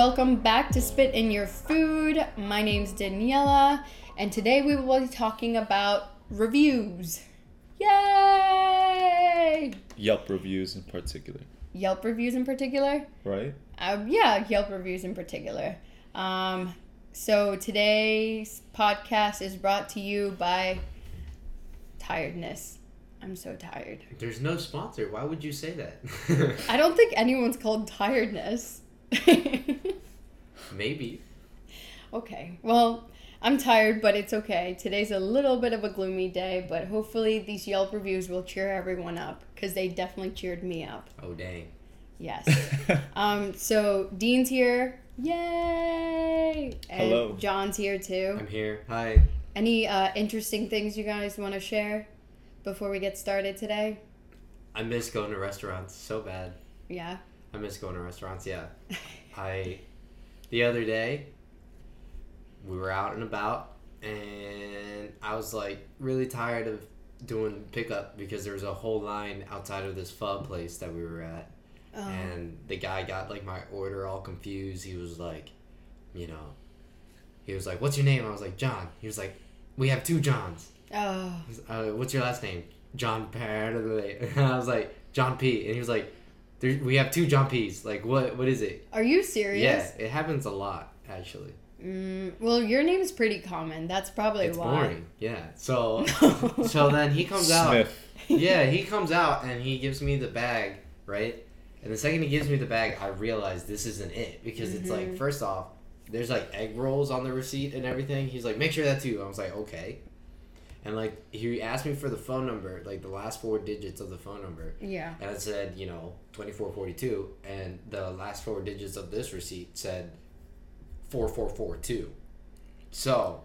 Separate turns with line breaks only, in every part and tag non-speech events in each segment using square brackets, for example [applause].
Welcome back to Spit in Your Food. My name's Daniela, and today we will be talking about reviews. Yay!
Yelp reviews in particular,
Yelp reviews in particular?
right?
Um, yeah, Yelp reviews in particular. Um, so today's podcast is brought to you by tiredness. I'm so tired.
There's no sponsor. Why would you say that?
I don't think anyone's called tiredness. [laughs]
Maybe.
okay, well, I'm tired, but it's okay. Today's a little bit of a gloomy day, but hopefully these Yelp reviews will cheer everyone up because they definitely cheered me up.
Oh dang.
Yes. [laughs] um, so Dean's here. Yay! And
Hello.
John's here too.
I'm here. Hi.
Any uh, interesting things you guys want to share before we get started today?
I miss going to restaurants so bad.
Yeah.
I miss going to restaurants. Yeah. I the other day we were out and about and I was like really tired of doing pickup because there was a whole line outside of this pho place that we were at.
Oh.
and the guy got like my order all confused. He was like, you know, he was like, "What's your name?" I was like, "John." He was like, "We have two Johns."
oh.
Uh, What's your last name? John Paradise. [laughs] I was like, "John P." And he was like, there, "We have two jumpies. Like, what? What is it?"
Are you serious?
Yeah, it happens a lot actually.
Mm, well, your name is pretty common. That's probably
It's
why.
boring. Yeah. So, [laughs] so then he comes out. Yeah, he comes out and he gives me the bag, right? And the second he gives me the bag, I realize this isn't it because it's like
Mhm.
first off, there's like egg rolls on the receipt and everything. He's like, make sure that too. I was like, okay. And like he asked me for the phone number, like the last four digits of the phone number,
Yeah.
and I said, you know, twenty four forty two, and the last four digits of this receipt said four four four two. So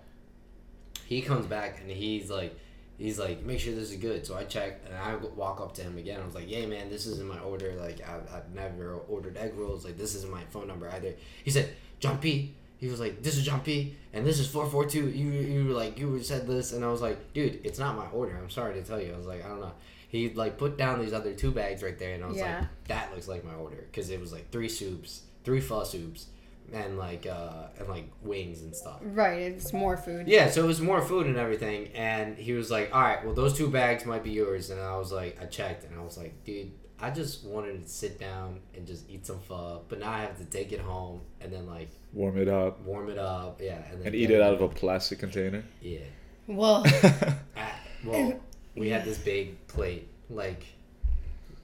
he comes back and he's like, he's like, make sure this is good. So I check and I walk up to him again. I was like, yeah, man, this isn't my order. Like I've, I've never ordered egg rolls. Like this isn't my phone number either. He said, John P. He was like, this is John P. And this is four four two. You you were like you said this, and I was like, dude, it's not my order. I'm sorry to tell you. I was like, I don't know. He like put down these other two bags right there, and I was
Yeah.
like, that looks like my order because it was like three soups, three pho soups, and like uh and like wings and stuff.
Right. It's more food.
Yeah, so it was more food and everything, and he was like, "All right, well, those two bags might be yours." And I was like, I checked, and I was like, "Dude, I just wanted to sit down and just eat some pho, but now I have to take it home and then like
Warm it up
warm it up, yeah, and then
and eat it out of a plastic container.
yeah.
Well, [laughs]
Ah, well, we had this big plate, like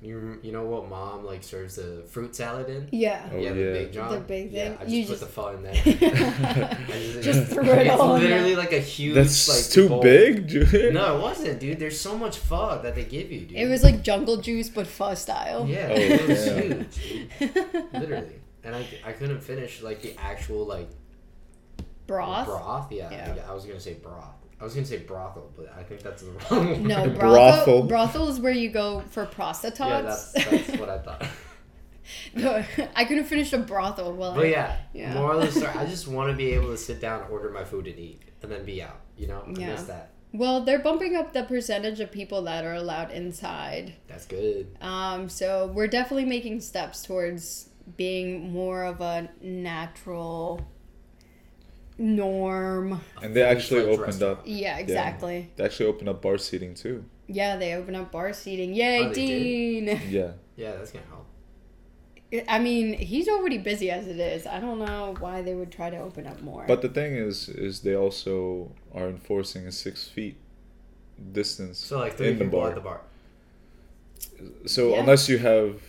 you you know what mom like serves the fruit salad in.
yeah.
Oh,
yeah, the
yeah.
big John.
The big
Yeah,
thing.
I
You
just
just-
put the pho in there. I [laughs] [laughs]
Just threw it
it's
all in
literally
there.
like a huge.
That's
like,
too
bowl.
big, dude.
No, it wasn't, dude. There's so much pho that they give you, dude.
It was like jungle juice, but pho style.
yeah,
Oh,
it was
yeah.
huge, dude. [laughs] literally. And I, I couldn't finish like the actual like
Broth.
broth. Yeah,
Yeah.
I, I was gonna say broth. I was gonna say brothel, but I think that's the [laughs] wrong.
No,
word.
brothel.
Brothel.
Brothel is where you go for prostatots.
Yeah, that's [laughs] that's what I thought.
No, I couldn't finish a brothel. Well,
But yeah,
Yeah.
moral of the story, I just want to be able to sit down, order my food, and eat, and then be out. You know, I
Yeah.
miss that.
well, they're bumping up the percentage of people that are allowed inside.
That's good.
Um, so we're definitely making steps towards being more of a natural norm.
And they actually opened
restaurant.
up.
Yeah, exactly.
They actually opened up bar seating too.
Yeah, they open up bar seating. Yay,
Oh, they
Dean!
Yeah. [laughs]
Yeah, that's gonna help.
I mean, he's already busy as it is. I don't know why they would try to open up more.
But the thing is, is they also are enforcing a six feet distance
So like three
in the bar.
at the bar.
So
Yeah.
unless you have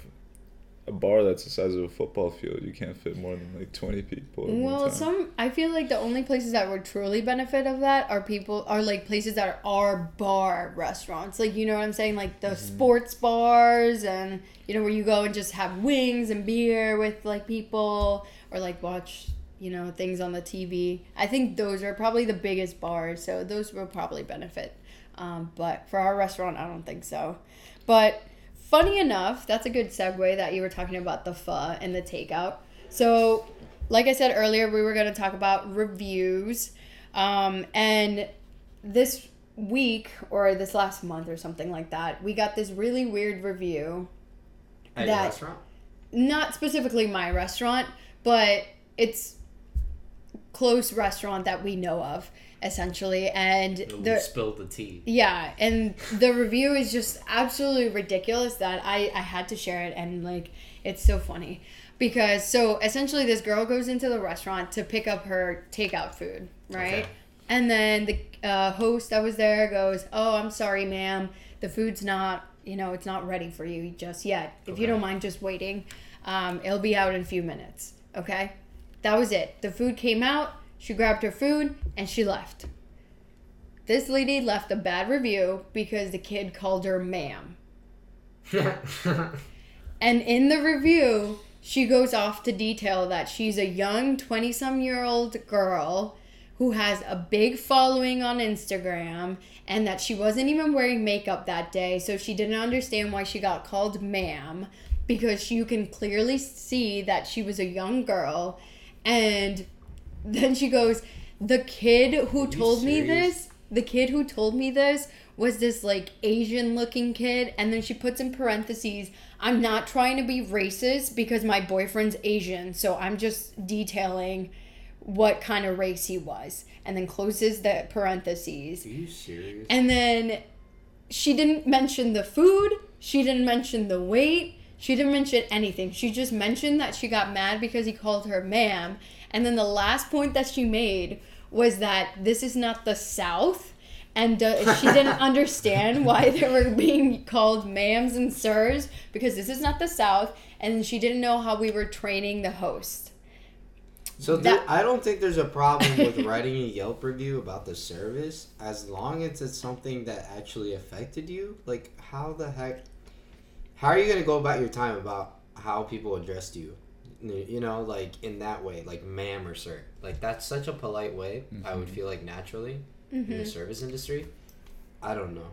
a bar that's the size of a football field, you can't fit more than like twenty people.
Well, some I feel like the only places that would truly benefit of that are people are like places that are bar restaurants. Like you know what I'm saying, like the sports bars and you know where you go and just have wings and beer with like people or like watch you know things on the TV. I think those are probably the biggest bars, so those will probably benefit. Um, but for our restaurant, I don't think so. But funny enough, that's a good segue that you were talking about the pho and the takeout. So, like I said earlier, we were going to talk about reviews. Um, and this week, or this last month, or something like that, we got this really weird review.
At
That-
your restaurant?
Not specifically my restaurant, but it's close restaurant that we know of essentially and the
spilled the tea.
yeah and the review is just absolutely ridiculous that i i had to share it and like it's so funny. Because so essentially this girl goes into the restaurant to pick up her takeout food right?
Okay.
and then the uh, host that was there goes oh i'm sorry ma'am. The food's not you know it's not ready for you just yet. If you don't mind just waiting um, it'll be out in a few minutes. Okay that was it the food came out she grabbed her food and she left this lady left a bad review because the kid called her ma'am. [laughs] And in the review, she goes off to detail that she's a young 20 some year old girl who has a big following on Instagram and that she wasn't even wearing makeup that day, so she didn't understand why she got called ma'am because you can clearly see that she was a young girl. And then she goes, The kid who told me this, the kid who told me this was this like Asian looking kid. And then she puts in parentheses, I'm not trying to be racist because my boyfriend's Asian. So I'm just detailing what kind of race he was. And then closes the parentheses.
Are you serious?
And then she didn't mention the food. She didn't mention the weight. She didn't mention anything. She just mentioned that she got mad because he called her ma'am. And then the last point that she made was that this is not the South. And uh, [laughs] she didn't understand why they were being called ma'ams and sirs because this is not the South. And she didn't know how we were training the host.
So th- I don't think there's a problem with writing a Yelp review about the service as long as it's something that actually affected you. Like, how the heck? How are you gonna go about your time about how people addressed you? You know, like in that way, like ma'am or sir.
Like that's such a polite way. I would feel like naturally in the service industry.
I don't know.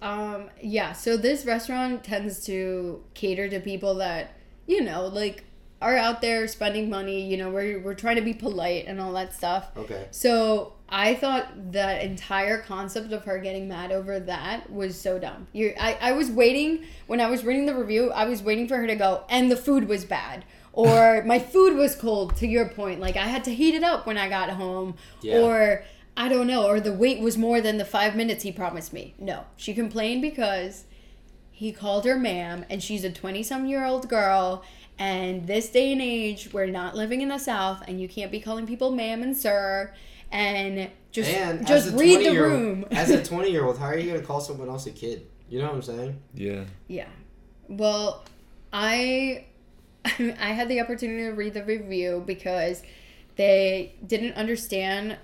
Um, yeah, so this restaurant tends to cater to people that, you know, like are out there spending money, you know, we're we're trying to be polite and all that stuff.
Okay.
So I thought that entire concept of her getting mad over that was so dumb. You I, I was waiting when I was reading the review, I was waiting for her to go, and the food was bad. Or [laughs] my food was cold, to your point. Like I had to heat it up when I got home.
Yeah.
Or I don't know, or the wait was more than the five minutes he promised me. No. She complained because he called her ma'am and she's a 20 some year old girl and this day and age we're not living in the south and you can't be calling people ma'am and sir and just
and
just read the room
as a [laughs] 20 year old, how are you gonna call someone else a kid? You know what I'm saying?
Yeah.
yeah well i [laughs] i had the opportunity to read the review because they didn't understand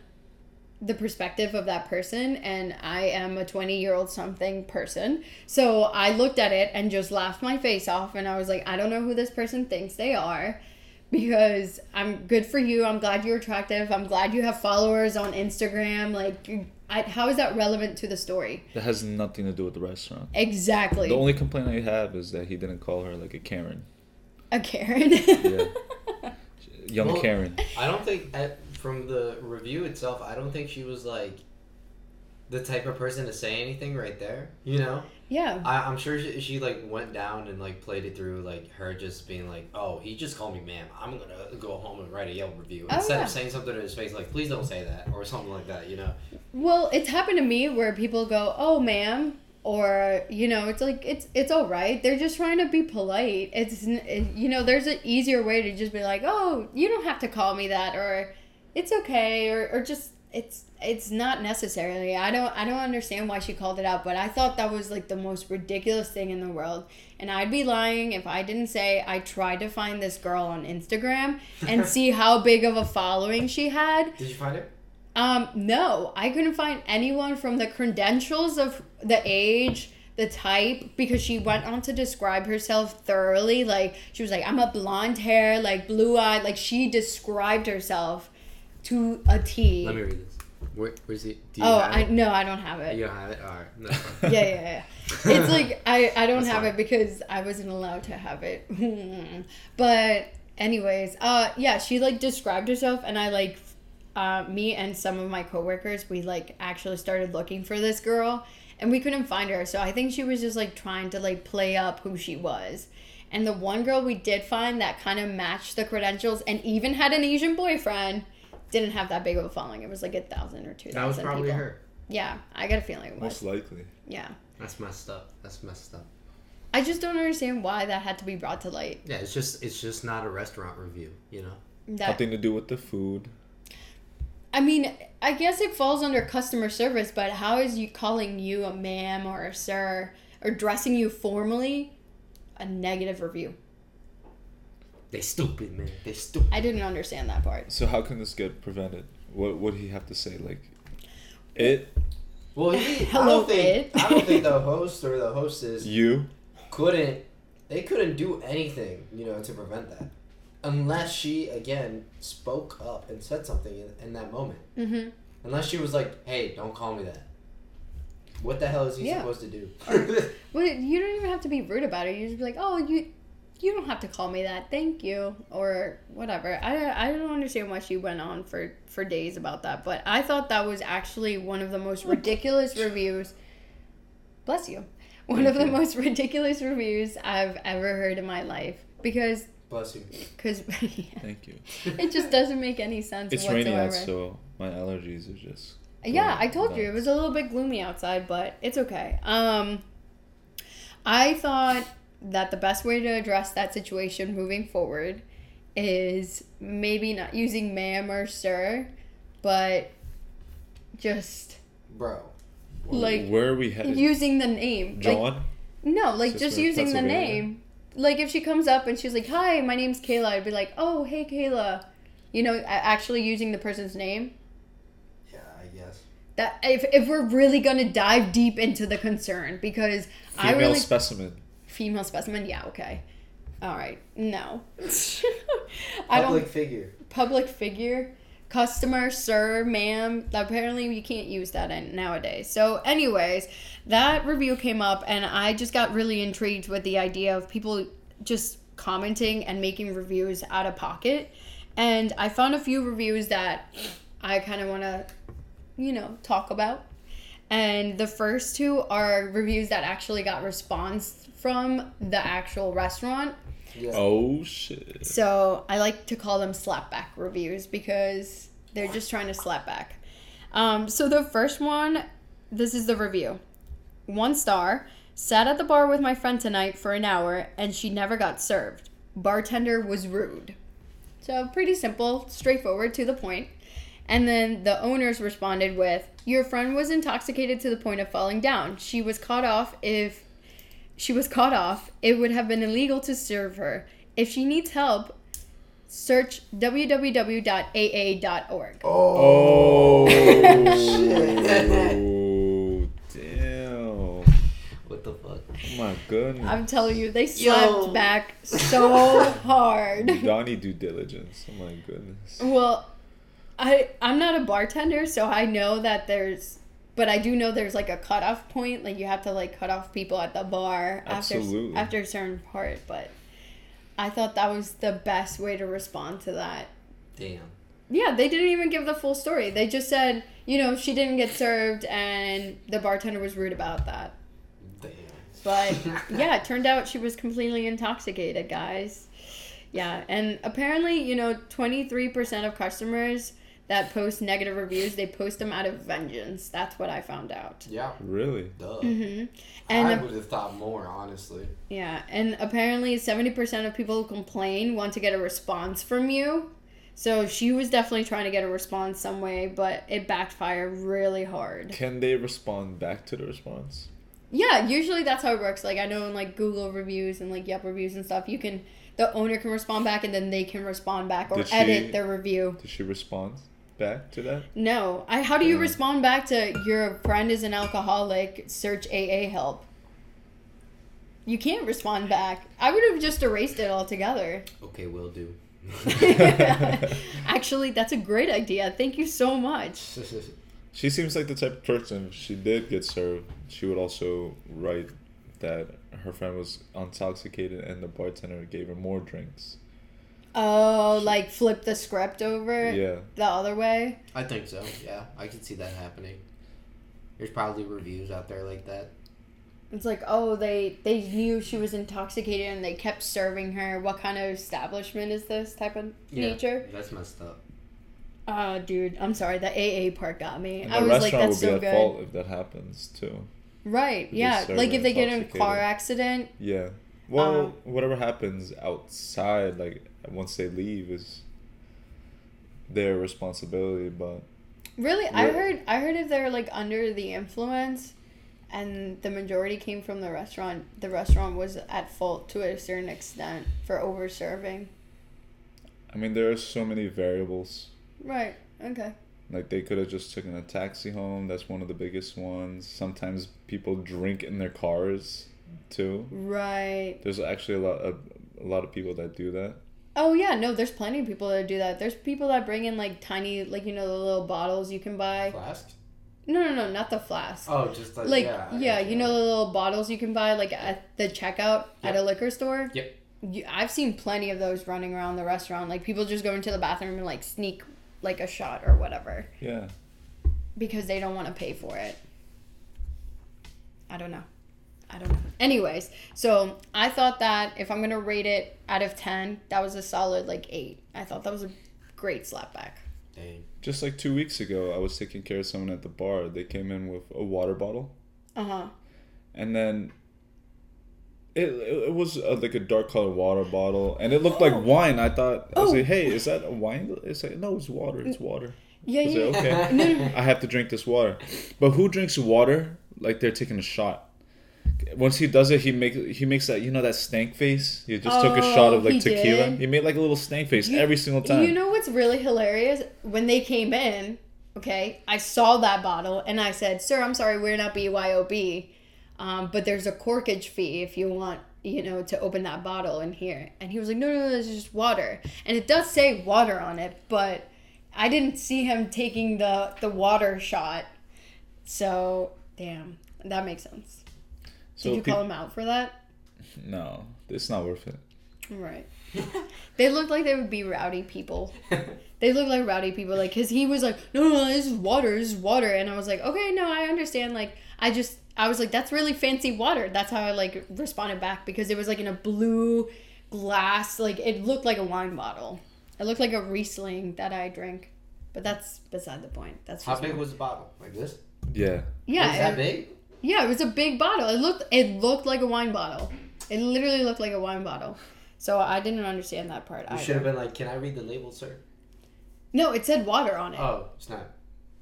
the perspective of that person and i am a 20 year old something person so i looked at it and just laughed my face off and i was like i don't know who this person thinks they are because i'm good for you i'm glad you're attractive i'm glad you have followers on instagram like I, how is that relevant to the story
That has nothing to do with the restaurant.
exactly
The only complaint I have is that he didn't call her like a Karen.
a karen [laughs]
Yeah. Young
Well-
Karen.
I don't think at, from the review itself. I don't think she was like the type of person to say anything right there. You know,
yeah
I, I'm sure she, she like went down and like played it through like her just being like, "Oh, he just called me ma'am. I'm gonna go home and write a Yelp review."
Oh,
Instead
yeah.
of saying something to his face like, "Please don't say that" or something like that. You know.
Well, it's happened to me where people go, "Oh, ma'am," or you know, it's like it's it's all right. They're just trying to be polite. It's it- you know, there's an easier way to just be like, "Oh, you don't have to call me that," or "It's okay," or or just it's it's not necessarily. I don't I don't understand why she called it out, but I thought that was like the most ridiculous thing in the world. And I'd be lying if I didn't say I tried to find this girl on Instagram and [laughs] see how big of a following she had.
Did you find it?
Um, no, I couldn't find anyone from the credentials of the age, the type, because she went on to describe herself thoroughly. Like, she was like, I'm a blonde hair, like blue eyed. Like, she described herself to a T.
Let me read this. Where, where's it?
Oh, I
it?
no, I don't have it.
You don't have it. All right. No,
yeah, yeah, yeah. [laughs] It's like I, I don't
That's
have
fine.
it because I wasn't allowed to have it. [laughs] but anyways, uh yeah, she like described herself and I like uh me and some of my coworkers, we like actually started looking for this girl and we couldn't find her. So I think she was just like trying to like play up who she was. And the one girl we did find that kind of matched the credentials and even had an Asian boyfriend didn't have that big of a following. It was like a thousand or two
That was probably
people.
her.
Yeah, I got a feeling it
Most
was.
likely.
Yeah.
That's messed up. That's messed up.
I just don't understand why that had to be brought to light.
Yeah, it's just it's just not a restaurant review, you know.
That
Nothing to do with the food.
I mean, I guess it falls under customer service, but how is you calling you a ma'am or a sir or dressing you formally a negative review?
They stupid, man. They stupid.
I didn't understand that part.
So how can this get prevented? What would he have to say? Like, it,
Well, he, I
Hello,
don't think I don't think the host or the hostess
you,
couldn't they couldn't do anything you know to prevent that unless she again spoke up and said something in, in that moment
Mm-hmm.
unless she was like hey don't call me that what the hell is he
Yeah.
supposed to do [laughs]
Well, you don't even have to be rude about it. You just be like, oh, you, you don't have to call me that. Thank you, or whatever. I, I don't understand why she went on for for days about that, but I thought that was actually one of the most ridiculous reviews. Bless you. One
Thank
of the most ridiculous reviews I've ever heard in my life because
bless you
because [laughs]
thank you.
it just doesn't make any sense
It's
whatsoever.
rainy out, so my allergies are just.
Yeah, I told you it was a little bit gloomy outside, but it's okay. Um, I thought that the best way to address that situation moving forward is maybe not using ma'am or sir, but just
bro
like
Where are we headed?
using the name. Like,
John.
no, like
Is
just using the
Pennsylvania?
name. Like if she comes up and she's like, "Hi, my name's Kayla," I'd be like, "Oh, hey, Kayla," you know, actually using the person's name.
yeah i guess
That if if we're really gonna dive deep into the concern, because I
Female
really
specimen.
Female specimen, yeah, okay, all right, no, [laughs] I
public
don't
figure
public figure, customer, sir, ma'am. Apparently, you can't use that in, nowadays. So, anyways, that review came up, and I just got really intrigued with the idea of people just commenting and making reviews out of pocket. And I found a few reviews that I kind of want to, you know, talk about. And the first two are reviews that actually got response from the actual restaurant.
yeah
Oh shit.
So I like to call them slapback reviews because they're just trying to slap back. Um, so the first one, this is the review. One star. Sat at the bar with my friend tonight for an hour and she never got served. Bartender was rude. So pretty simple, straightforward, to the point. And then the owners responded with, "Your friend was intoxicated to the point of falling down. She was caught off if she was caught off, it would have been illegal to serve her. If she needs help, search www.aa.org.
Oh.
oh [laughs] shit.
damn.
What the fuck?
Oh my goodness.
I'm telling you, they slapped
Yo.
back so [laughs] hard.
Donnie due diligence. Oh my goodness.
Well, I I'm not a bartender, so I know that there's, but I do know there's like a cutoff point. Like you have to like cut off people at the bar after after a certain part. But I thought that was the best way to respond to that.
Damn.
Yeah, they didn't even give the full story. They just said, you know, she didn't get served, and the bartender was rude about that.
Damn.
But [laughs] yeah, it turned out she was completely intoxicated, guys. Yeah, and apparently, you know, 23% of customers that post negative reviews, they post them out of vengeance. That's what I found out.
yeah
Really?
duh
hmm
i would have thought more honestly
yeah, and apparently 70% of people who complain want to get a response from you. So she was definitely trying to get a response some way, but it backfired really hard.
Can they respond back to the response?
Yeah, usually that's how it works. Like I know in like Google reviews and like Yelp reviews and stuff, you can the owner can respond back and then they can respond back or
Did she-
edit their review.
Did she respond back to that?
No, I. How do you
Yeah.
respond back to your friend is an alcoholic? Search AA help. You can't respond back. I would have just erased it altogether.
Okay, will do. [laughs]
Actually, that's a great idea. Thank you so much. [laughs]
She seems like the type of person. If she did get served, she would also write that her friend was intoxicated and the bartender gave her more drinks.
Oh, like flip the script over
Yeah.
the other way.
I think so. Yeah, I can see that happening. There's probably reviews out there like that.
It's like, oh, they they knew she was intoxicated and they kept serving her. What kind of establishment is this type of
Yeah.
nature?
That's messed up.
Uh, dude, I'm sorry. The AA part got me.
And
I
the
was like,
restaurant
that's
will be
so
at
good.
fault if that happens too.
Right?
They
Yeah. Like if they get in a car accident.
Yeah. Well,
Um,
whatever happens outside, like once they leave, is their responsibility. But
Really, I heard. I heard if they're like under the influence, and the majority came from the restaurant, the restaurant was at fault to a certain extent for over serving.
I mean, there are so many variables.
Right. Okay.
Like they could have just taken a taxi home. That's one of the biggest ones. Sometimes people drink in their cars, too.
Right.
There's actually a lot of a lot of people that do that.
Oh yeah, no, there's plenty of people that do that. There's people that bring in like tiny, like you know, the little bottles you can buy.
Flask?
No, no, no, not the flask.
Oh, just like,
like
yeah.
Yeah, you know the little bottles you can buy like at the checkout at a liquor store.
Yep.
You, I've seen plenty of those running around the restaurant. Like people just go into the bathroom and like sneak like a shot or whatever
Yeah.
because they don't want to pay for it. I don't know. I don't know. Anyways, so I thought that if I'm gonna rate it out of ten, that was a solid like eight. I thought that was a great slapback.
Dang.
Just like two weeks ago, I was taking care of someone at the bar. They came in with a water bottle,
Uh huh.
and then it it, it was uh like a dark colored water bottle, and it looked like wine. I thought I was
Oh.
like, "Hey, is that a wine?" It's like, "No, it's water. It's water."
Yeah, yeah.
like, "Okay, [laughs]
No, no, no.
I have to drink this water." But who drinks water like they're taking a shot? Once he does it, he make he makes that you know that stank face. He just took a shot of
Oh, he
like tequila.
did?
He made like a little stank face
You-
every single time.
You know what's really hilarious? When they came in, okay, I saw that bottle and I said, "Sir, I'm sorry, we're not BYOB, um, but there's a corkage fee if you want, you know, to open that bottle in here." And he was like, "No, no, no, is just water." And it does say water on it, but I didn't see him taking the the water shot. So, damn, that makes sense.
So
Did you
peop-
call him out for that?
No, it's not worth it.
Right. they looked like they would be rowdy people. [laughs] They look like rowdy people, like, cause he was like, no, no, no, this is water, this is water, and I was like, okay, no, I understand. Like, I just, I was like, that's really fancy water. That's how I like responded back because it was like in a blue glass, like it looked like a wine bottle. It looked like a Riesling that I drink, but that's beside the point. That's
How
just
big was the bottle? Like this?
Yeah.
yeah,
Was that big?
Yeah, it was a big bottle. It looked, it looked like a wine bottle. It literally looked like a wine bottle. So I didn't understand that part.
You
either.
should have been like, can I read the label, sir?
No, it said water on it.
Oh, it's not.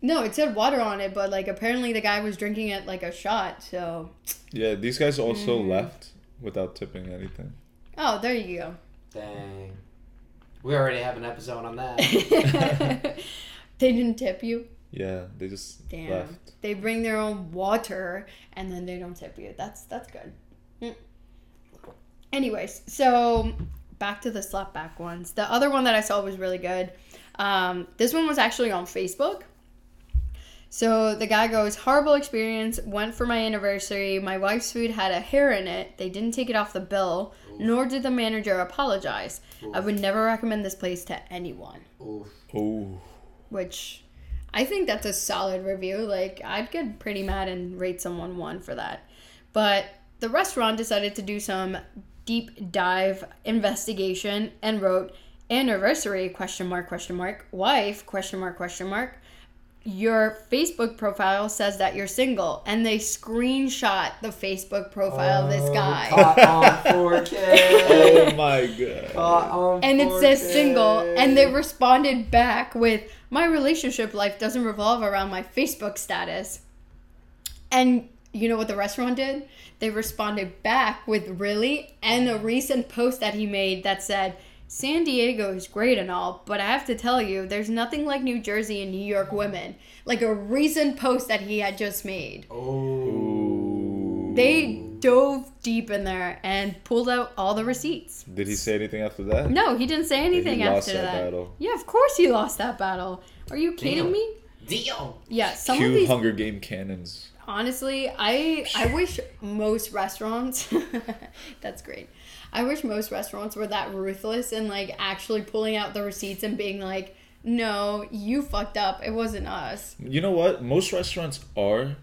No, it said water on it, but like apparently the guy was drinking it like a shot. So,
Yeah, these guys also
Mm.
left without tipping anything.
oh, there you go.
Dang. We already have an episode on that. [laughs]
they didn't tip you.
Yeah, they just
Damn.
left.
They bring their own water and then they don't tip you. That's that's good. Mm. Anyways, so back to the slapback ones. The other one that I saw was really good. Um, this one was actually on Facebook. So the guy goes, horrible experience. Went for my anniversary. My wife's food had a hair in it. They didn't take it off the bill, nor did the manager apologize. I would never recommend this place to anyone.
Oof.
Oh,
Which I think that's a solid review. Like I'd get pretty mad and rate someone one for that. But the restaurant decided to do some deep dive investigation and wrote anniversary question mark question mark wife question mark question mark your Facebook profile says that you're single, and they screenshot the Facebook profile of this oh, guy.
Caught on 4K. [laughs]
oh my god.
Caught on
and it says single, and they responded back with, My relationship life doesn't revolve around my Facebook status. And you know what the restaurant did? They responded back with, Really? And a recent post that he made that said, San Diego is great and all, but I have to tell you, there's nothing like New Jersey and New York women. Like a recent post that he had just made.
Oh.
They dove deep in there and pulled out all the receipts.
Did he say anything after that?
No, he didn't say anything
he lost
after
that
that.
battle.
Yeah, of course he lost that battle. Are you kidding
Damn.
me?
Dio.
Yeah, some
Cue
of these
Hunger Game cannons.
honestly, I I wish most restaurants [laughs] That's great. I wish most restaurants were that ruthless and like actually pulling out the receipts and being like, "No, you fucked up. It wasn't us."
You know what? Most restaurants are,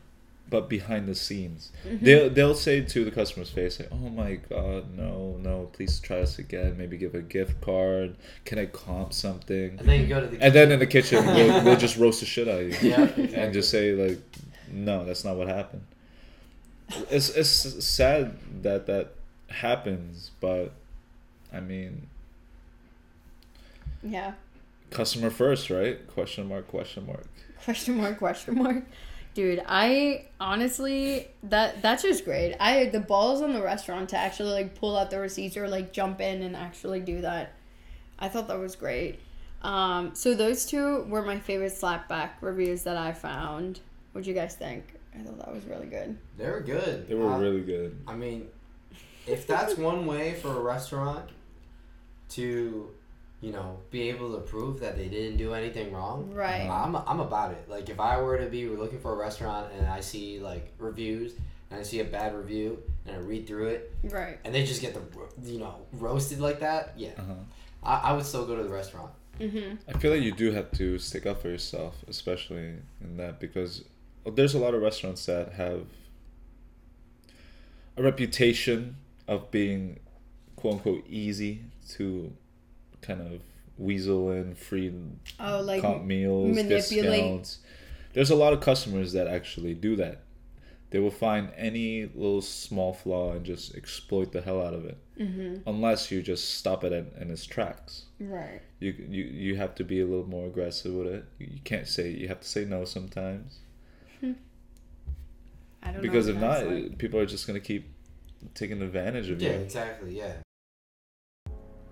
but behind the scenes.
Mm-hmm.
They'll they'll say to the customer's face, like, "Oh my god, no, no, please try us again. Maybe give a gift card. Can I comp something?"
And then you go to the.
And then in the kitchen, we'll, we'll just [laughs] roast the shit out of you.
Yeah, exactly.
And just say like, "No, that's not what happened." It's it's sad that that happens, but I mean,
Yeah.
customer first, right? Question mark? Question mark?
Question mark, question mark. Dude, I honestly that that's just great. I the balls on the restaurant to actually like pull out the receipts or like jump in and actually do that. I thought that was great. Um, so those two were my favorite slapback reviews that I found. What'd you guys think? I thought that was really good.
They were good.
They were
Uh,
really good.
I mean, if that's one way for a restaurant to, you know, be able to prove that they didn't do anything wrong,
Right.
I'm, I'm about it. Like, if I were to be looking for a restaurant and I see, like, reviews and I see a bad review and I read through it
Right.
and they just get the, you know, roasted like that, yeah,
Uh-huh.
I, I would still go to the restaurant.
Mm-hmm.
I feel like you do have to stick up for yourself, especially in that because there's a lot of restaurants that have a reputation of being quote unquote easy to kind of weasel in free
Oh, like
comp meals,
manipulate.
discounts. There's a lot of customers that actually do that. They will find any little small flaw and just exploit the hell out of it.
Mm-hmm.
Unless you just stop it in, in its tracks
Right.
you you you have to be a little more aggressive with it. You, you can't say you have to say no sometimes
I don't
because
know
if not,
like.
people are just gonna keep taking advantage of
Yeah,
you.
Yeah, exactly, yeah.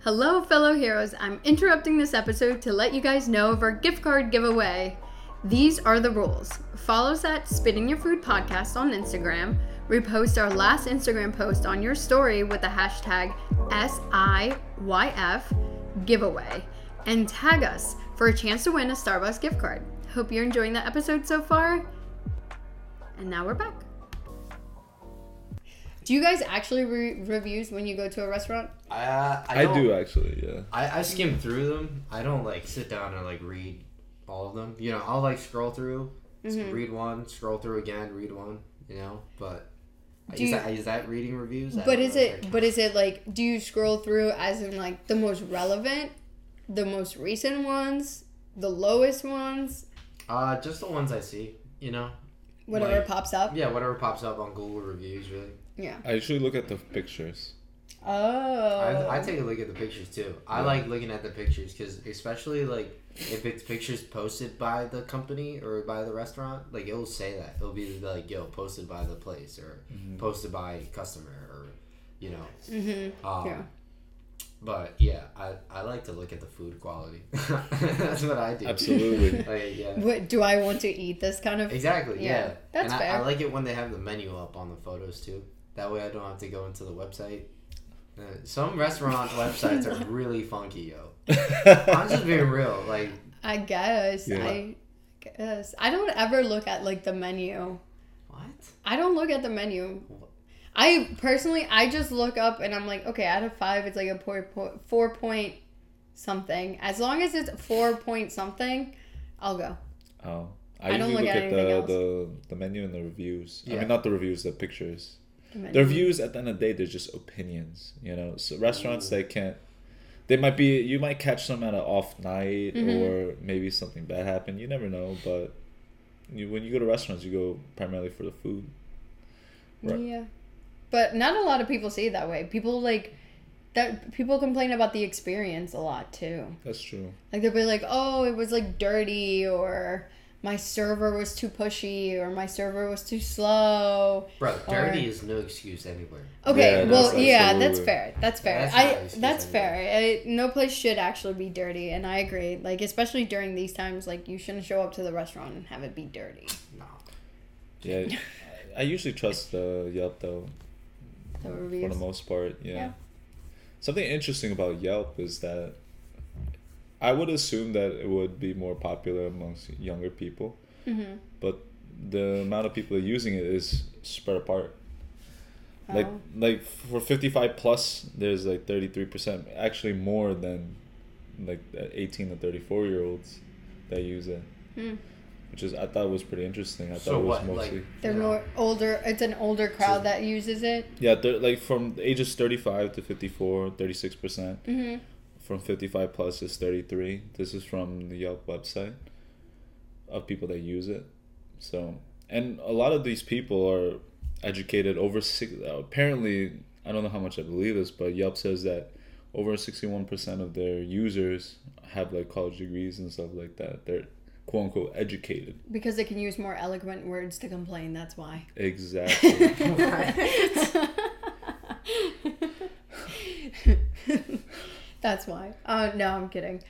Hello, fellow heroes. I'm interrupting this episode to let you guys know of our gift card giveaway. These are the rules. Follow us at Spit in Your Food Podcast on Instagram. Repost our last Instagram post on your story with the hashtag SIYF giveaway and tag us for a chance to win a Starbucks gift card. Hope you're enjoying the episode so far. And now we're back. Do you guys actually read reviews when you go to a restaurant?
I, uh, I,
I,
don't-
actually, yeah.
I, I skim through them. I don't like sit down and like read all of them. You know, I'll like scroll through, s-
Mhm.
read one, scroll through again, read one. You know, but
Do
is
you-
that is that reading reviews? I
But is it but is it like do you scroll through as in like the most relevant, the most recent ones, the lowest ones.
Uh, just the ones I see. You know,
whatever
Like-
pops up?
yeah, whatever pops up on Google reviews. Really,
Yeah.
I usually look at the pictures.
Oh.
I, I take a look at the pictures too. I
Yeah.
like looking at the pictures because especially like if it's pictures posted by the company or by the restaurant, like it'll say that it'll be like yo posted by the place or
Mm-hmm.
posted by customer or you know
mm-hmm.
Um,
Yeah.
But yeah, I, I like to look at the food quality. [laughs] That's what I do.
Absolutely. [laughs]
Like, yeah.
What do I want to eat this kind of
Exactly.
Yeah,
Yeah.
that's
and
fair.
I, I like it when they have the menu up on the photos too. That way I don't have to go into the website. Uh, some restaurant [laughs] websites are really funky, yo. [laughs] I'm just being real. Like,
I guess.
Yeah.
I guess. I don't ever look at like the menu.
what?
I don't look at the menu. I personally, I just look up and I'm like, okay, out of five, it's like a four, point something. As long as it's four point something, I'll go.
Oh,
I
I,
don't
usually
look
look
at
at, the, the the menu and the reviews.
Yeah.
I mean, not the reviews, the pictures.
The menu.
The at the end of the day, they're just opinions. You know, so restaurants they can't. They might be. You might catch them at an off night,
Mhm.
or maybe something bad happened. You never know. But you, when you go to restaurants, you go primarily for the food. Right.
Yeah, but not a lot of people see it that way. People like that. People complain about the experience a lot too.
That's true.
Like they'll be like, "Oh, it was like dirty," or "My server was too pushy," or "My server was too slow."
Bro,
Or-
dirty is no excuse anywhere.
Okay,
Yeah,
well,
that's
yeah, that's
absolutely-
fair. That's fair.
That's
I that's
anymore.
fair. I, no place should actually be dirty, and I agree. Like especially during these times, like you shouldn't show up to the restaurant and have it be dirty.
No.
Yeah, I usually trust the Yelp though.
The
For the most part, yeah.
Yeah.
Something interesting about Yelp is that I would assume that it would be more popular amongst younger people,
Mm-hmm.
but the amount of people using it is spread apart. Like
Oh.
like for fifty five plus, there's like thirty three percent, actually more than like eighteen to thirty four year olds that use it.
Hmm.
which is I thought was pretty interesting. I thought
So
it was
what,
mostly
like-
They're
Yeah.
more older. It's an older crowd
So-
that uses it.
yeah, they're like from ages thirty five to 54, 36 percent.
hmm
From fifty five plus is thirty three. This is from the Yelp website of people that use it. So and a lot of these people are educated over six. Apparently, I don't know how much I believe this, but Yelp says that over sixty one percent of their users have like college degrees and stuff like that. They're quote unquote educated.
Because they can use more eloquent words to complain. That's why.
Exactly. [laughs] [laughs]
That's why. Oh no, I'm kidding.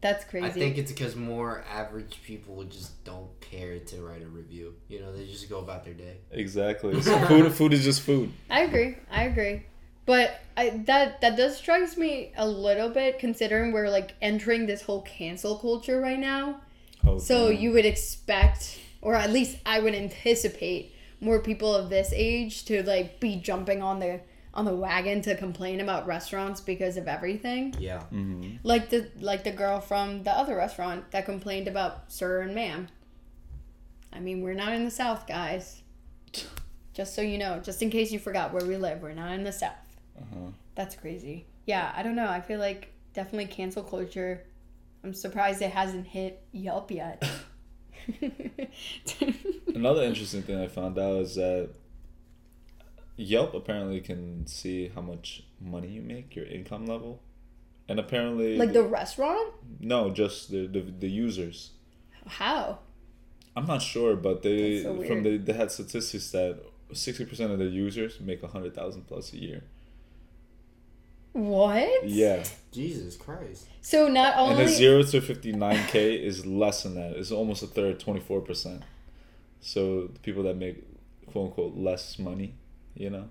That's crazy.
I think it's because more average people just don't care to write a review. You know, they just go about their day.
exactly. [laughs] So food food is just food.
I agree. I agree. But I, that that does strikes me a little bit considering we're like entering this whole cancel culture right now.
Oh,
So
damn.
you would expect, or at least I would anticipate, more people of this age to like be jumping on the on the wagon to complain about restaurants because of everything.
Yeah.
Mhm.
Like the like the girl from the other restaurant that complained about sir and ma'am. I mean, we're not in the South, guys. Just so you know, just in case you forgot where we live, we're not in the South.
Uh-huh.
That's crazy. Yeah, I don't know. I feel like definitely cancel culture. I'm surprised it hasn't hit Yelp yet. [laughs]
Another interesting thing I found out is that Yelp apparently can see how much money you make, your income level, and apparently
like the restaurant?
no, just the the, the users.
How?
I'm not sure, but they
That's so
from
weird.
the they had statistics that sixty percent of the users make a hundred thousand plus a year.
What?
Yeah,
Jesus Christ.
So not only
and
only
the zero to fifty nine k is less than that. It's almost a third, twenty four percent. So the people that make quote unquote less money, you know.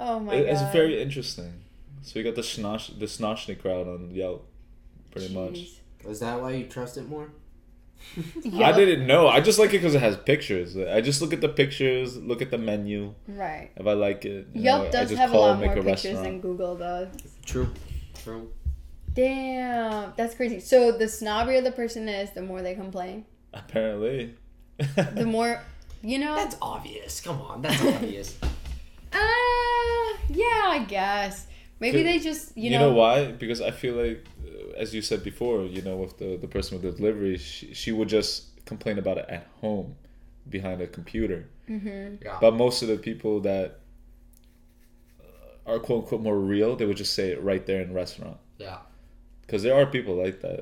Oh my
It-
god.
it's very interesting. So you got the snosh the snoshny crowd on Yelp, pretty much.
Is that why you trust it more? [laughs]
I didn't know. I just like it because it has pictures. I just look at the pictures, look at the menu.
Right.
If I like it, you
Yelp
know,
does have a lot
and make
more
a
pictures
restaurant.
than Google does.
True.
True.
Damn, that's crazy. So the snobbier the person is, the more they complain.
Apparently.
The more, [laughs] you know.
That's obvious. Come on, that's [laughs] obvious.
Uh, yeah, I guess. Maybe
Could-
they just, you, know
You, know, why? Because I feel like, uh, as you said before, you know, with the, the person with the delivery, she, she would just complain about it at home, behind a computer.
Mm-hmm.
Yeah.
But most of the people that uh, are quote unquote more real, they would just say it right there in restaurant.
yeah.
Because there are people like that.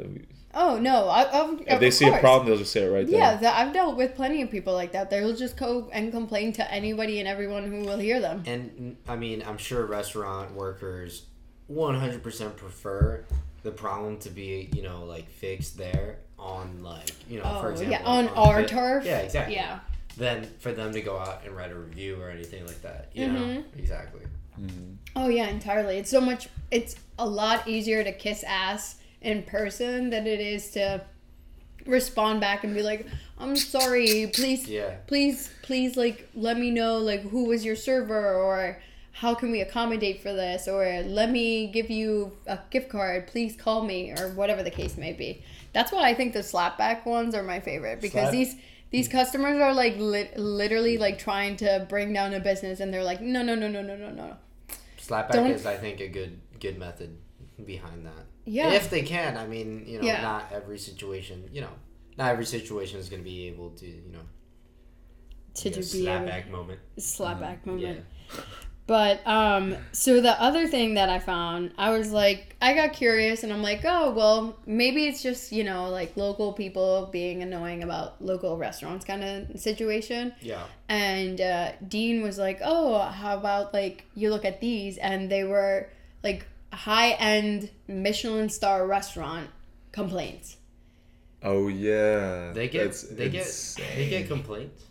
Oh no, I, of,
If
of
they see a problem, they'll just say it right there.
Yeah, the, I've dealt with plenty of people like that. They'll just go and complain to anybody and everyone who will hear them.
And I mean, I'm sure restaurant workers 100% prefer the problem to be, you know, like fixed there on like, you know,
Oh,
for example,
yeah, on
like,
our
the-
turf.
Yeah, exactly.
Yeah.
Than for them to go out and write a review or anything like that. You know,
Mhm.
exactly.
Mhm.
Oh yeah, entirely. It's so much. It's a lot easier to kiss ass in person than it is to respond back and be like, "I'm sorry, please,
Yeah.
please, please, like, let me know, like, who was your server or." How can we accommodate for this? Or let me give you a gift card. Please call me, or whatever the case may be. That's why I think the slapback ones are my favorite because
Slap-
these these customers are like lit, literally like trying to bring down a business, and they're like, no, no, no, no, no, no, no.
Slapback
Don't-
is, I think, a good good method behind that.
Yeah.
If they can, I mean, you know,
Yeah.
not every situation, you know, not every situation is going to be able to, you know,
to
be a
just be able-
slapback moment.
slapback
Yeah.
moment. But um, so the other thing that I found, I was like, I got curious, and I'm like, oh well, maybe it's just you know like local people being annoying about local restaurants kind of situation.
Yeah.
And uh, Dean was like, oh, how about like you look at these, and they were like high end Michelin star restaurant complaints.
Oh yeah.
They get
That's
they get they get complaints.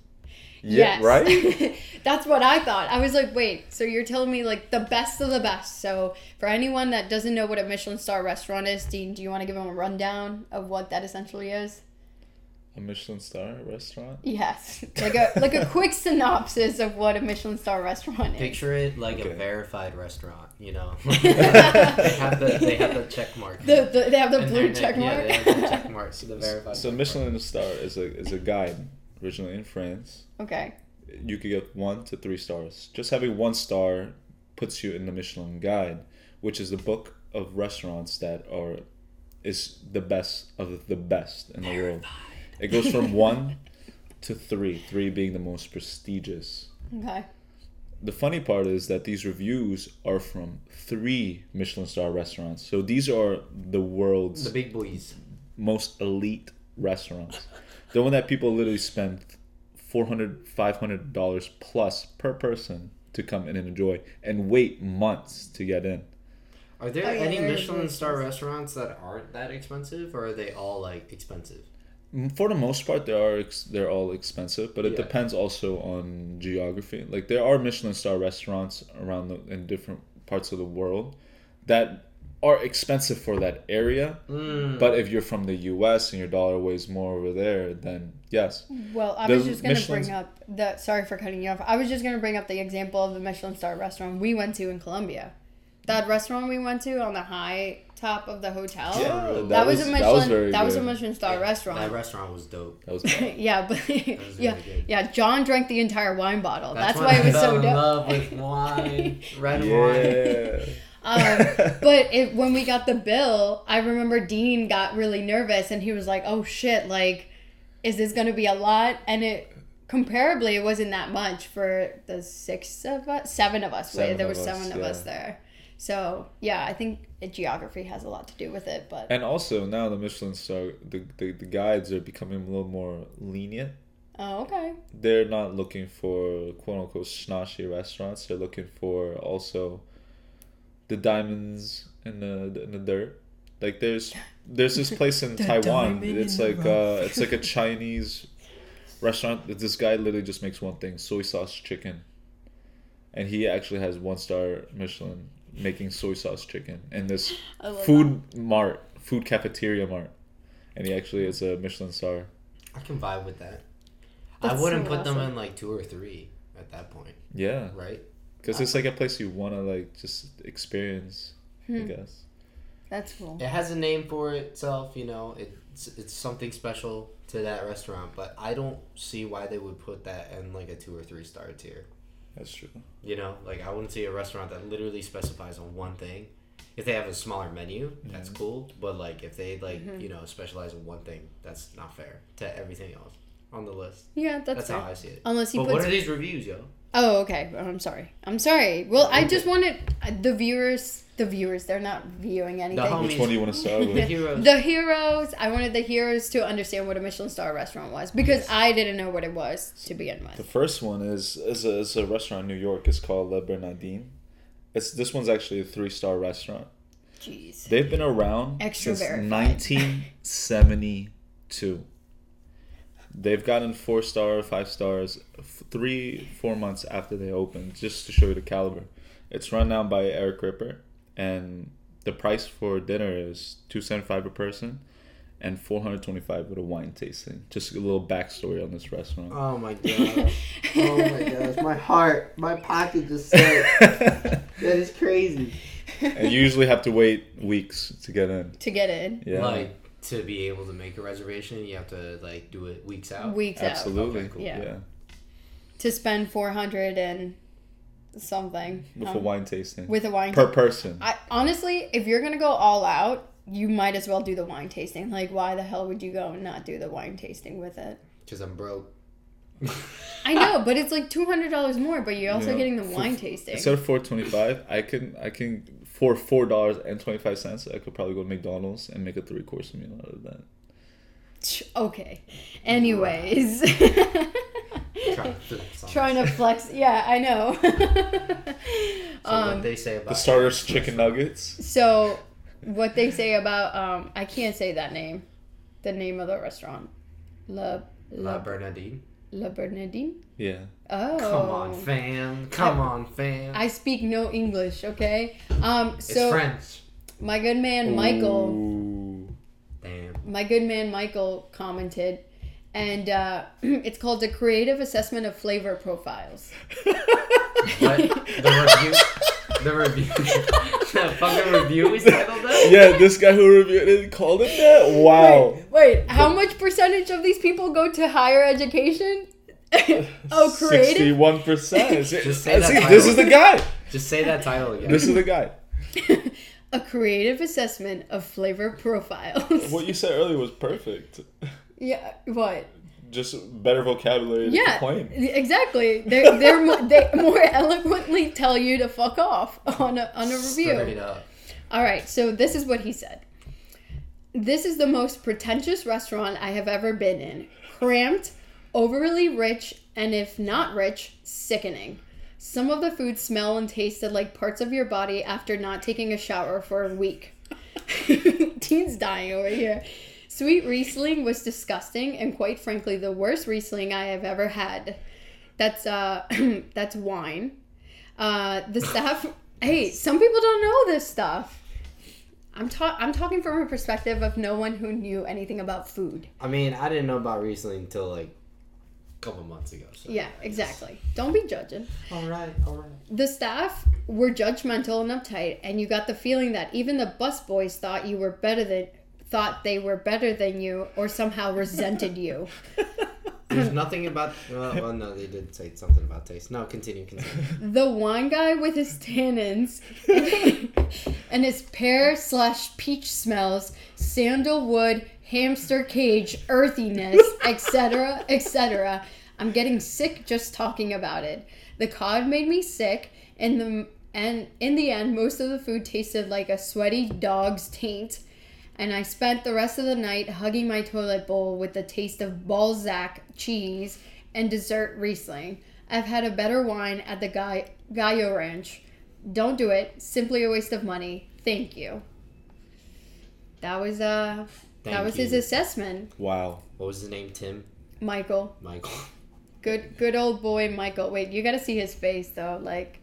Yeah,
yes.
right? [laughs]
That's what I thought. I was like, wait, so you're telling me like the best of the best. So for anyone that doesn't know what a Michelin star restaurant is, Dean, do you want to give them a rundown of what that essentially is?
A Michelin star restaurant?
Yes. Like a like a quick synopsis of what a Michelin star restaurant is.
Picture it like
Okay.
a verified restaurant. You know, [laughs] they have the they have the check mark.
The, the, they have the
And
blue check mark.
Yeah, they have the check marks. The verified.
So
check
Michelin star is a is a guide originally in France.
okay.
You could get one to three stars. Just having one star puts you in the Michelin Guide, which is the book of restaurants that are is the best of the best in the world. It goes from [laughs] one to three, three being the most prestigious.
Okay.
The funny part is that these reviews are from three Michelin star restaurants. So these are the world's
The big boys.
most elite restaurants. [laughs] the one that people literally spend 400 500 dollars plus per person to come in and enjoy and wait months to get in.
Are there
Oh, yeah,
any Michelin star restaurants that aren't that expensive, or are they all like expensive?
Mm, For the most part, they are ex- they're all expensive, but it
Yeah.
depends also on geography. Like there are Michelin star restaurants around the, in different parts of the world that are expensive for that area.
Mm.
But if you're from the U.S. and your dollar weighs more over there, then yes,
Well, I
The
was just gonna bring up the. Sorry for cutting you off. I was just gonna bring up the example of the Michelin star restaurant we went to in Colombia. That restaurant we went to on the high top of the hotel.
Yeah,
that, was, a
that was very
that was a. Michelin star
That
restaurant.
That restaurant was dope.
that was [laughs]
yeah, but
was [laughs]
yeah,
really good.
yeah. John drank the entire wine bottle. That's,
when
why
I
it was
fell
so dope.
love with wine, [laughs] red wine.
Um, but it, when we got the bill, I remember Dean got really nervous and he was like, "Oh shit! Like, is this gonna be a lot?" And it comparably, it wasn't that much for the six of us, seven of us.
Seven
there
of
were
us,
seven of us there. So yeah, I think geography has a lot to do with it. But
And also now the Michelin star, the, the, the guides are becoming a little more lenient.
oh, okay.
They're not looking for quote unquote snotty restaurants. They're looking for also the diamonds in the in the dirt. Like there's there's this place in [laughs] Taiwan. It's
in
like uh it's like a Chinese restaurant. This guy literally just makes one thing: soy sauce chicken. And he actually has one star Michelin making soy sauce chicken in this [gasps]
I love
food mart, food cafeteria mart, and he actually is a Michelin star.
I can vibe with that.
That's
I wouldn't
so
put them in like two or three at that point,
Yeah,
right?
because it's like a place you want to like just experience. I
Hmm.
guess.
That's cool.
It has a name for itself, you know. It's it's something special to that restaurant, but I don't see why they would put that in like a two or three star tier.
That's true.
You know, like I wouldn't see a restaurant that literally specifies on one thing. If they have a smaller menu, that's
Mhm.
cool. But like if they like
Mhm.
you know specialize in one thing, that's not fair to everything else on the list.
Yeah, that's,
That's,
fair.
how I see it.
Unless you
But
puts
what are these reviews, yo?
Oh, okay. I'm sorry. I'm sorry. Well, I just wanted uh, the viewers. The viewers. They're not viewing anything.
homies.
Which one do you want to start [laughs]
The heroes.
The heroes. I wanted the heroes to understand what a Michelin star restaurant was because I didn't know what it was to begin with.
The first one is is a, is a restaurant in New York. It's called Le Bernardin. It's this one's actually a three star restaurant.
Jeez.
They've been around
Extra
since
verified.
1972. They've gotten four star, five stars, f- three, four months after they opened, just to show you the caliber. It's run down by Eric Ripert, and the price for dinner is two seventy five per person, and four hundred twenty five with a wine tasting. Just a little backstory on this restaurant.
Oh my god. Oh my gosh. My heart, my pocket just said [laughs] that is crazy.
and you usually have to wait weeks to get in.
To get in
Yeah,
Like to be able to make a reservation, you have to like do it weeks out.
weeks out
absolutely.
Okay, cool.
Yeah.
yeah.
to spend four hundred and something
With a
um,
wine tasting
with a wine.
per person.
I honestly, if you're gonna go all out, you might as well do the wine tasting. Like, why the hell would you go and not do the wine tasting with it?
Because I'm broke.
I know, [laughs] but it's like two hundred dollars more. But you're also
Yeah.
getting the
For-
wine tasting.
Instead of four twenty five, I can I can for four dollars and twenty five cents, I could probably go to McDonald's and make a three course meal out of that.
Okay. Anyways. [laughs]
Trying to flex
Trying to flex. Yeah, I know. [laughs]
So what
um,
they say about
The starters chicken nuggets.
so, what they say about um, I can't say that name, the name of the restaurant, La
La
La,
Bernardine.
La Bernardine.
Yeah.
Oh,
Come on, fam. Come on, fam.
I speak no English. Okay. Um.
it's
So
French.
my good man Michael.
Ooh.
Damn.
my good man Michael commented, and uh, [clears throat] it's called the Creative Assessment of Flavor Profiles. [laughs]
What? The review? The review. [laughs] the fucking review is titled that.
Yeah, this guy who reviewed it called it that. Wow.
Wait, wait, how much percentage of these people go to higher education? [laughs] oh, creative.
Sixty-one percent. [laughs]
Just say that
See,
title.
this is the guy.
Just say that title again.
This is the guy. [laughs]
A creative assessment of flavor profiles.
What you said earlier was perfect.
Yeah, what?
Just better vocabulary to
Yeah,
complain.
exactly. They're, they're mo- they more eloquently tell you to fuck off on a, on a review.
Straight up.
All right, so this is what he said. This is the most pretentious restaurant I have ever been in. Cramped, overly rich, and if not rich, sickening. Some of the food smell and tasted like parts of your body after not taking a shower for a week. [laughs] Teen's dying over here. Sweet Riesling was disgusting and quite frankly the worst Riesling I have ever had. That's uh [clears throat] that's wine. Uh the staff [laughs] hey, some people don't know this stuff. I'm ta- I'm talking from a perspective of no one who knew anything about food.
I mean, I didn't know about Riesling until like.
A couple months ago. So.
Yeah, exactly. Don't be judging.
All right, all right.
The staff were judgmental and uptight, and you got the feeling that even the busboys thought you were better than thought they were better than you or somehow resented you. [laughs]
There's nothing about. Well, well, no, they did say something about taste. No, continue, continue. [laughs]
The wine guy with his tannins [laughs] and his pear slash peach smells, sandalwood, hamster cage, earthiness, [laughs] etc., etc. I'm getting sick just talking about it. The cod made me sick, and the and in the end, most of the food tasted like a sweaty dog's taint. And I spent the rest of the night hugging my toilet bowl with the taste of Balzac cheese and dessert Riesling. I've had a better wine at the Guy- Gallo Ranch. Don't do it. Simply a waste of money. Thank you. That was uh that
Thank
was his assessment,
Wow.
What was his name? Tim.
Michael.
Michael. [laughs]
Good good old boy Michael. Wait, you got to see his face though, like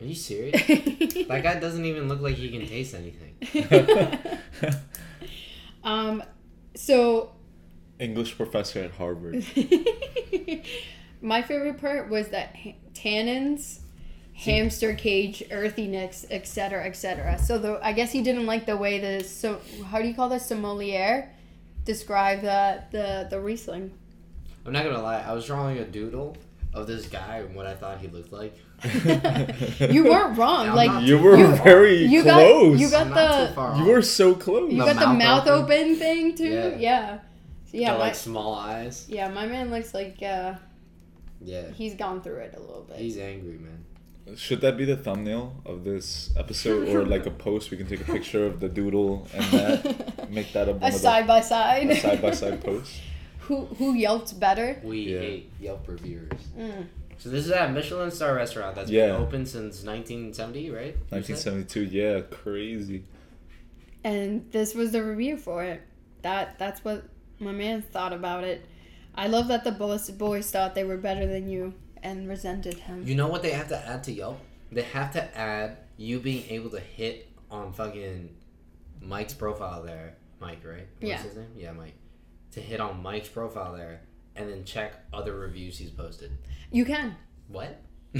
Are you serious? [laughs] that guy doesn't even look like he can taste anything. [laughs]
um so
English professor at Harvard.
my favorite part was that tannins, hamster cage, earthiness, etc., etc. So the I guess he didn't like the way the so how do you call this sommelier describe the the the Riesling.
I'm not gonna lie. I was drawing a doodle of this guy and what I thought he looked like. [laughs]
You weren't wrong.
Yeah, I'm
like
You were
You-
very
you got
close.
you got
I'm
the
You were so close.
you
The
got the
mouth
mouth
open.
open, thing too.
Yeah.
Yeah. So yeah,
Got,
my,
like small eyes.
yeah, my man looks like uh,
Yeah.
he's gone through it a little bit.
He's angry, man.
Should that be the thumbnail of this episode, or like a post? We can take a picture of the doodle and that. Make that a, [laughs] one
a
of the-
side by
a
side.
side by side post. [laughs]
who who yelped better?
We
Yeah.
hate Yelp reviewers.
Mm.
So this is a Michelin star restaurant that's
Yeah.
been open since 1970, right?
1972. Yeah, crazy.
and this was the review for it. That that's what my man thought about it. I love that the boys boys thought they were better than you and resented him.
You know what they have to add to Yelp? They have to add you being able to hit on fucking Mike's profile there. Mike, right? What's
Yeah.
his name? Yeah, Mike. To hit on Mike's profile there and then check other reviews he's posted.
You can.
What? [laughs] [laughs]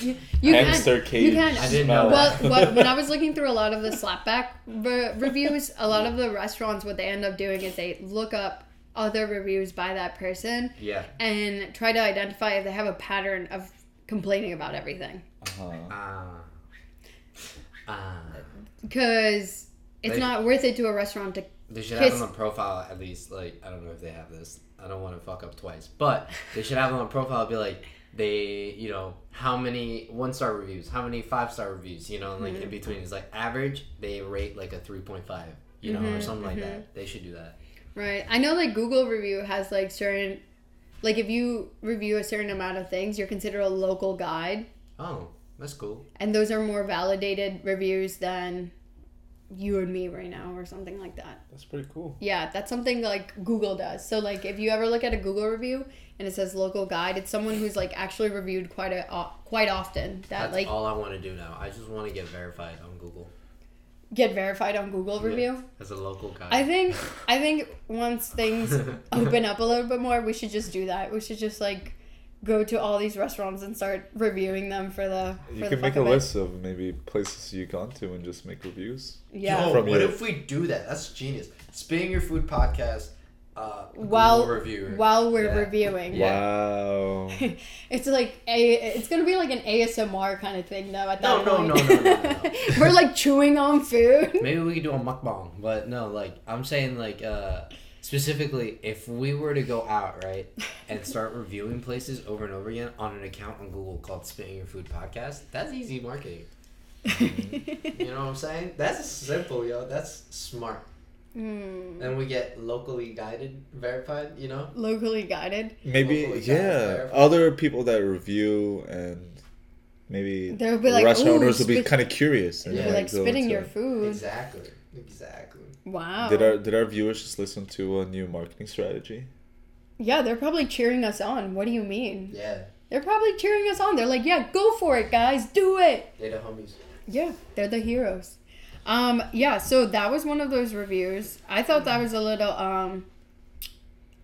you, you
Hamster
can.
cage.
You can.
I didn't know
Well,
that.
what, when I was [laughs] looking through a lot of the slapback re- reviews, a lot of the restaurants, what they end up doing is they look up other reviews by that person
Yeah.
and try to identify if they have a pattern of complaining about everything.
Uh-huh.
Ah. Ah.
Because it's
They-
not worth it to a restaurant to.
They should
Kiss-
have them on profile at least like I don't know if they have this. I don't want to fuck up twice, but they should have them on the profile be like they you know how many one star reviews, how many five star reviews, you know, and, like
Mm-hmm.
in between is like average. They rate like a three point five, you know, or
Mhm,
something like
mhm.
that. They should do that.
Right. I know like Google review has like certain. Like if you review a certain amount of things, you're considered a local guide.
Oh, that's cool.
and those are more validated reviews than you and me right now or something like that
That's pretty cool.
yeah that's something like google does so like if you ever look at a google review and it says local guide it's someone who's like actually reviewed quite a uh, quite often that
That's
like
all I want to do now. I just want to get verified on Google
get verified on google review
as a local guy.
i think [laughs] i think once things [laughs] open up a little bit more we should just do that we should just like go to all these restaurants and start reviewing them for the. For
You
the
can
fuck
make a
of
list of maybe places you've gone to and just make reviews.
Yeah.
Yo,
From
what
your-
if we do that? That's genius. Spit in Your Food podcast. Uh,
While
Google reviewer.
while we're
Yeah.
reviewing.
Yeah.
Wow. [laughs]
It's like a. It's gonna be like an ASMR kind of thing though. At
No,
that
no,
point.
no, no, no, no, no. [laughs]
we're like chewing on food. [laughs]
Maybe we could do a mukbang, but no, like I'm saying, like uh, specifically, if we were to go out right and start reviewing places over and over again on an account on Google called "Spit in Your Food Podcast," that's easy marketing. You know what I'm saying? That's simple, yo. That's smart.
Hmm.
And we get locally guided, verified. You know?
Locally guided.
Maybe
Locally
yeah.
verified.
Other people that review and maybe
They'll be like,
restaurant
"Ooh,
owners will be kind of curious. and
Yeah.
You're
might
like
go
spitting
into
your food.
Exactly. Exactly.
Wow.
Did our did our viewers just listen to a new marketing strategy?
yeah, they're probably cheering us on. What do you mean?
Yeah.
They're probably cheering us on. They're like, yeah, go for it, guys. Do it.
They're the homies.
Yeah, they're the heroes. Um, yeah, so that was one of those reviews. I thought that was a little um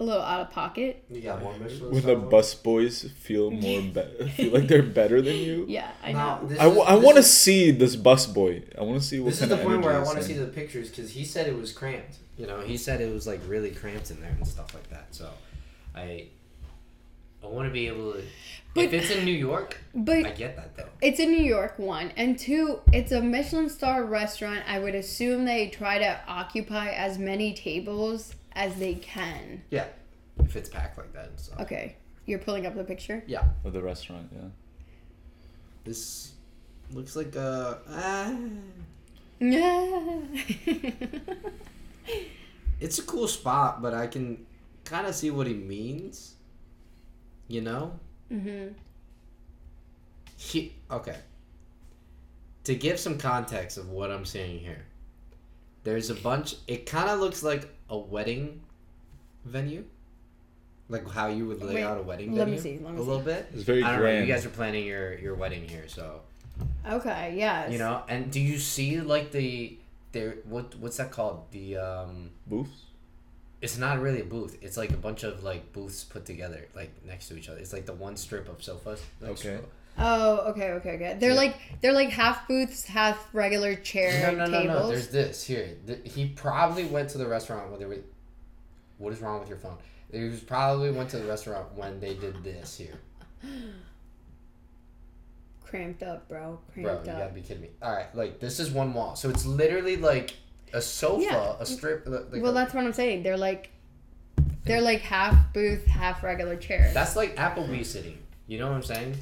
a little out of pocket.
You got more Michelin.
When the bus boys feel more be- feel like they're better than you. [laughs]
Yeah, I
Now,
know.
this
I, w-
is-
I want to see this bus boy. I want to see what
This is the
of
point where I want to see the pictures because he said it was cramped. You know, he said it was like really cramped in there and stuff like that. So, I, I want to be able to.
But-
if it's in New York,
but I
get that though.
it's in New York, one. And two, it's a Michelin star restaurant. I would assume they try to occupy as many tables as they can.
Yeah, if it's packed like that and stuff.
Okay. You're pulling up the picture?
Yeah,
of the restaurant. Yeah.
This looks like a. [laughs] Ah,
Yeah.
it's a cool spot, but I can kind of see what he means. You know?
hmm
He, okay. To give some context of what I'm seeing here, there's a bunch. It kind of looks like a wedding venue, like how you would lay
Wait,
out a wedding
let
venue.
me see, let me
a little bit.
It's very
I don't
grand.
know. You guys are planning your your wedding here, so
Okay, yes.
you know. And do you see like the there what what's that called? The um,
Booths.
It's not really a booth. It's like a bunch of like booths put together, like next to each other. It's like the one strip of sofas. next
Okay.
to-
Oh, okay, okay, okay. They're
Yeah.
like they're like half booths, half regular chair
No, no, no,
tables.
no. There's this here. Th- he probably went to the restaurant when they were. What is wrong with your phone? He was probably went to the restaurant when they did this here.
Cramped up, bro.
Bro,
Cramped
you
up.
gotta be kidding me. All right, like this is one wall, so it's literally like a sofa,
Yeah.
a strip. Like
well,
a-
that's what I'm saying. They're like they're like half booth, half regular chair.
that's like Applebee's sitting. You know what I'm saying?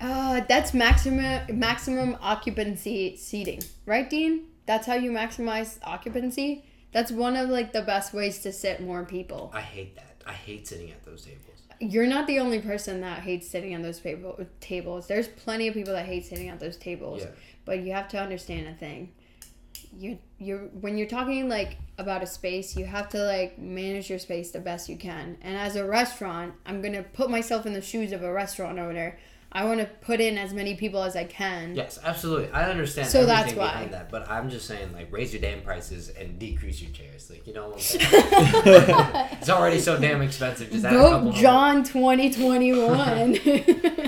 Uh, that's maximum maximum occupancy seating, right, Dean? That's how you maximize occupancy. That's one of like the best ways to sit more people.
I hate that. I hate sitting at those tables.
You're not the only person that hates sitting on those table- tables. There's plenty of people that hate sitting at those tables.
Yeah.
But you have to understand a thing. You you're when you're talking like about a space, you have to like manage your space the best you can. And as a restaurant, I'm gonna put myself in the shoes of a restaurant owner. I want to put in as many people as I can.
Yes, absolutely. I understand.
So
everything
that's why.
behind that, but I'm just saying, like, raise your damn prices and decrease your chairs. Like, you know what I'm saying? [laughs] it's already so damn expensive. Just add a couple
Vote. John 2021.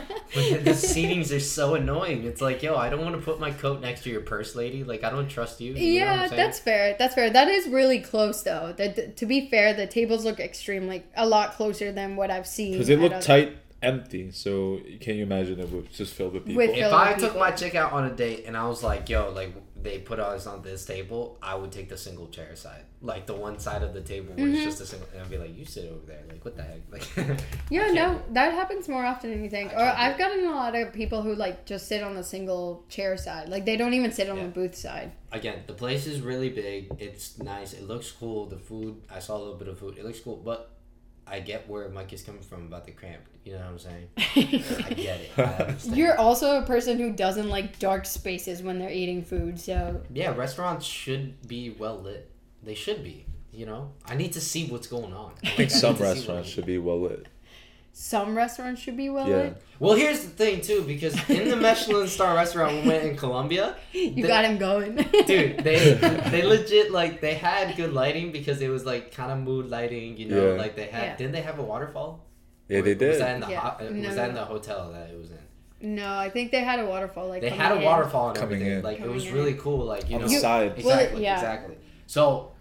[laughs]
But the [laughs] seatings are so annoying. It's like, yo, I don't want to put my coat next to your purse, lady. Like, I don't trust you. you
yeah, that's fair. That's fair. That is really close, though. The, the- to be fair, the tables look extremely like, a lot closer than what I've seen.
Because it
at
looked
other-
tight, empty. So can you imagine it was just filled with people?
With-
If I
with
took my chick out on a date and I was like, yo, like they put us on this table, I would take the single chair side, like the one side of the table where
Mm-hmm.
it's just a single, and I'd be like, you sit over there, like what the heck, like. [laughs]
Yeah, no, that happens more often than you think. Or I've gotten a lot of people who like just sit on the single chair side. Like they don't even sit on
Yeah.
the booth side.
Again, the place is really big. It's nice. It looks cool. The food, I saw a little bit of food. It looks cool, but I get where Mike is coming from about the cramp. You know what I'm saying? [laughs] I get it. I.
You're also a person who doesn't like dark spaces when they're eating food, so
yeah, restaurants should be well lit. They should be. You know, I need to see what's going on.
I think some restaurants should be well lit.
Some restaurants should be well
Yeah.
lit.
Well, here's the thing too, because in the Michelin star [laughs] restaurant we went in Colombia,
You
The-
got him going.
dude, they [laughs] they legit like they had good lighting because it was like kind of mood lighting, you know,
Yeah.
like they had.
Yeah.
Didn't they have a waterfall?
Yeah, they
Was
did.
that in the
Yeah.
ho-
No,
was that in the hotel that it was in?
No, I think they had a waterfall. Like
They had a
in.
waterfall and
Coming
everything.
in.
Like it was
in.
really cool. Like you
On
know,
the side.
Well,
exactly,
yeah.
exactly. So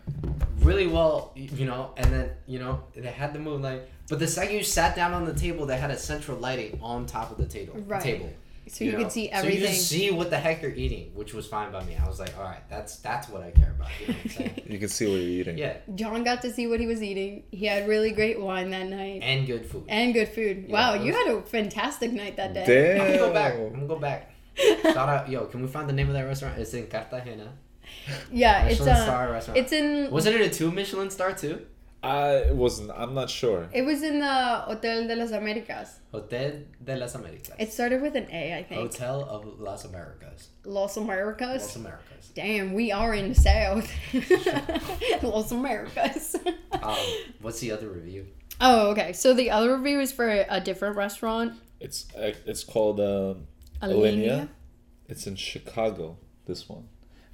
really well, you know, and then you know they had the moonlight, but the second you sat down on the table, they had a central lighting on top of the table.
Right.
Table.
So you,
know?
could see everything.
So you
everything.
just see what the heck you're eating, which was fine by me. I was like, all right, that's that's what I care about. You know what I'm saying? [laughs]
You can see what you're eating.
yeah,
John got to see what he was eating. He had really great wine that night
and good food.
and good food.
Yeah,
wow,
it
you had a fantastic night that day.
Damn.
I'm gonna go back. I'm gonna go back. [laughs] Shout out, yo! Can we find the name of that restaurant? It's in Cartagena.
Yeah, it's
Michelin
uh,
star restaurant.
it's in.
Wasn't it a two Michelin star too?
I wasn't. I'm not sure.
It was in the Hotel de las Americas.
Hotel de las Americas.
It started with an A, I think.
Hotel of Las Americas.
Los Americas.
Las Americas.
Damn, we are in the South. [laughs] Los Americas. [laughs]
Um, what's the other review?
oh, okay. So the other review is for a, a different restaurant.
It's uh, it's called uh, Alinea. It's in Chicago. This one.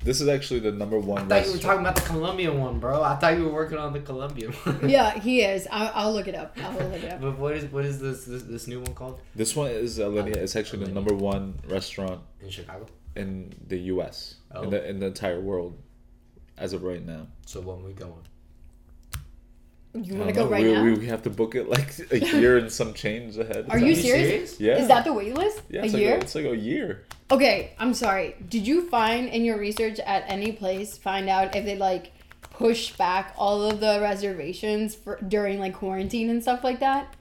This is actually the number one. Restaurant.
I
one.
thought you were talking about the Colombian one, bro. I thought you were working on the Colombian one. [laughs]
Yeah, he is. I'll, I'll look it up. I'll look it up.
But what is what is this this, this new one called
This one is Alinea. It's actually the number one restaurant
in Chicago?
in the U.S.
Oh.
in the oh. in the entire world, as of right now.
So when we going?
You want to go
know,
right
we,
now?
We, we have to book it like [laughs] a year and some change ahead.
Are you
you
serious?
serious?
Yeah.
Is that the wait list?
Yeah,
a
it's
year?
Like a, it's like a year.
Okay, I'm sorry. Did you find in your research at any place find out if they like push back all of the reservations for during like quarantine and stuff like that?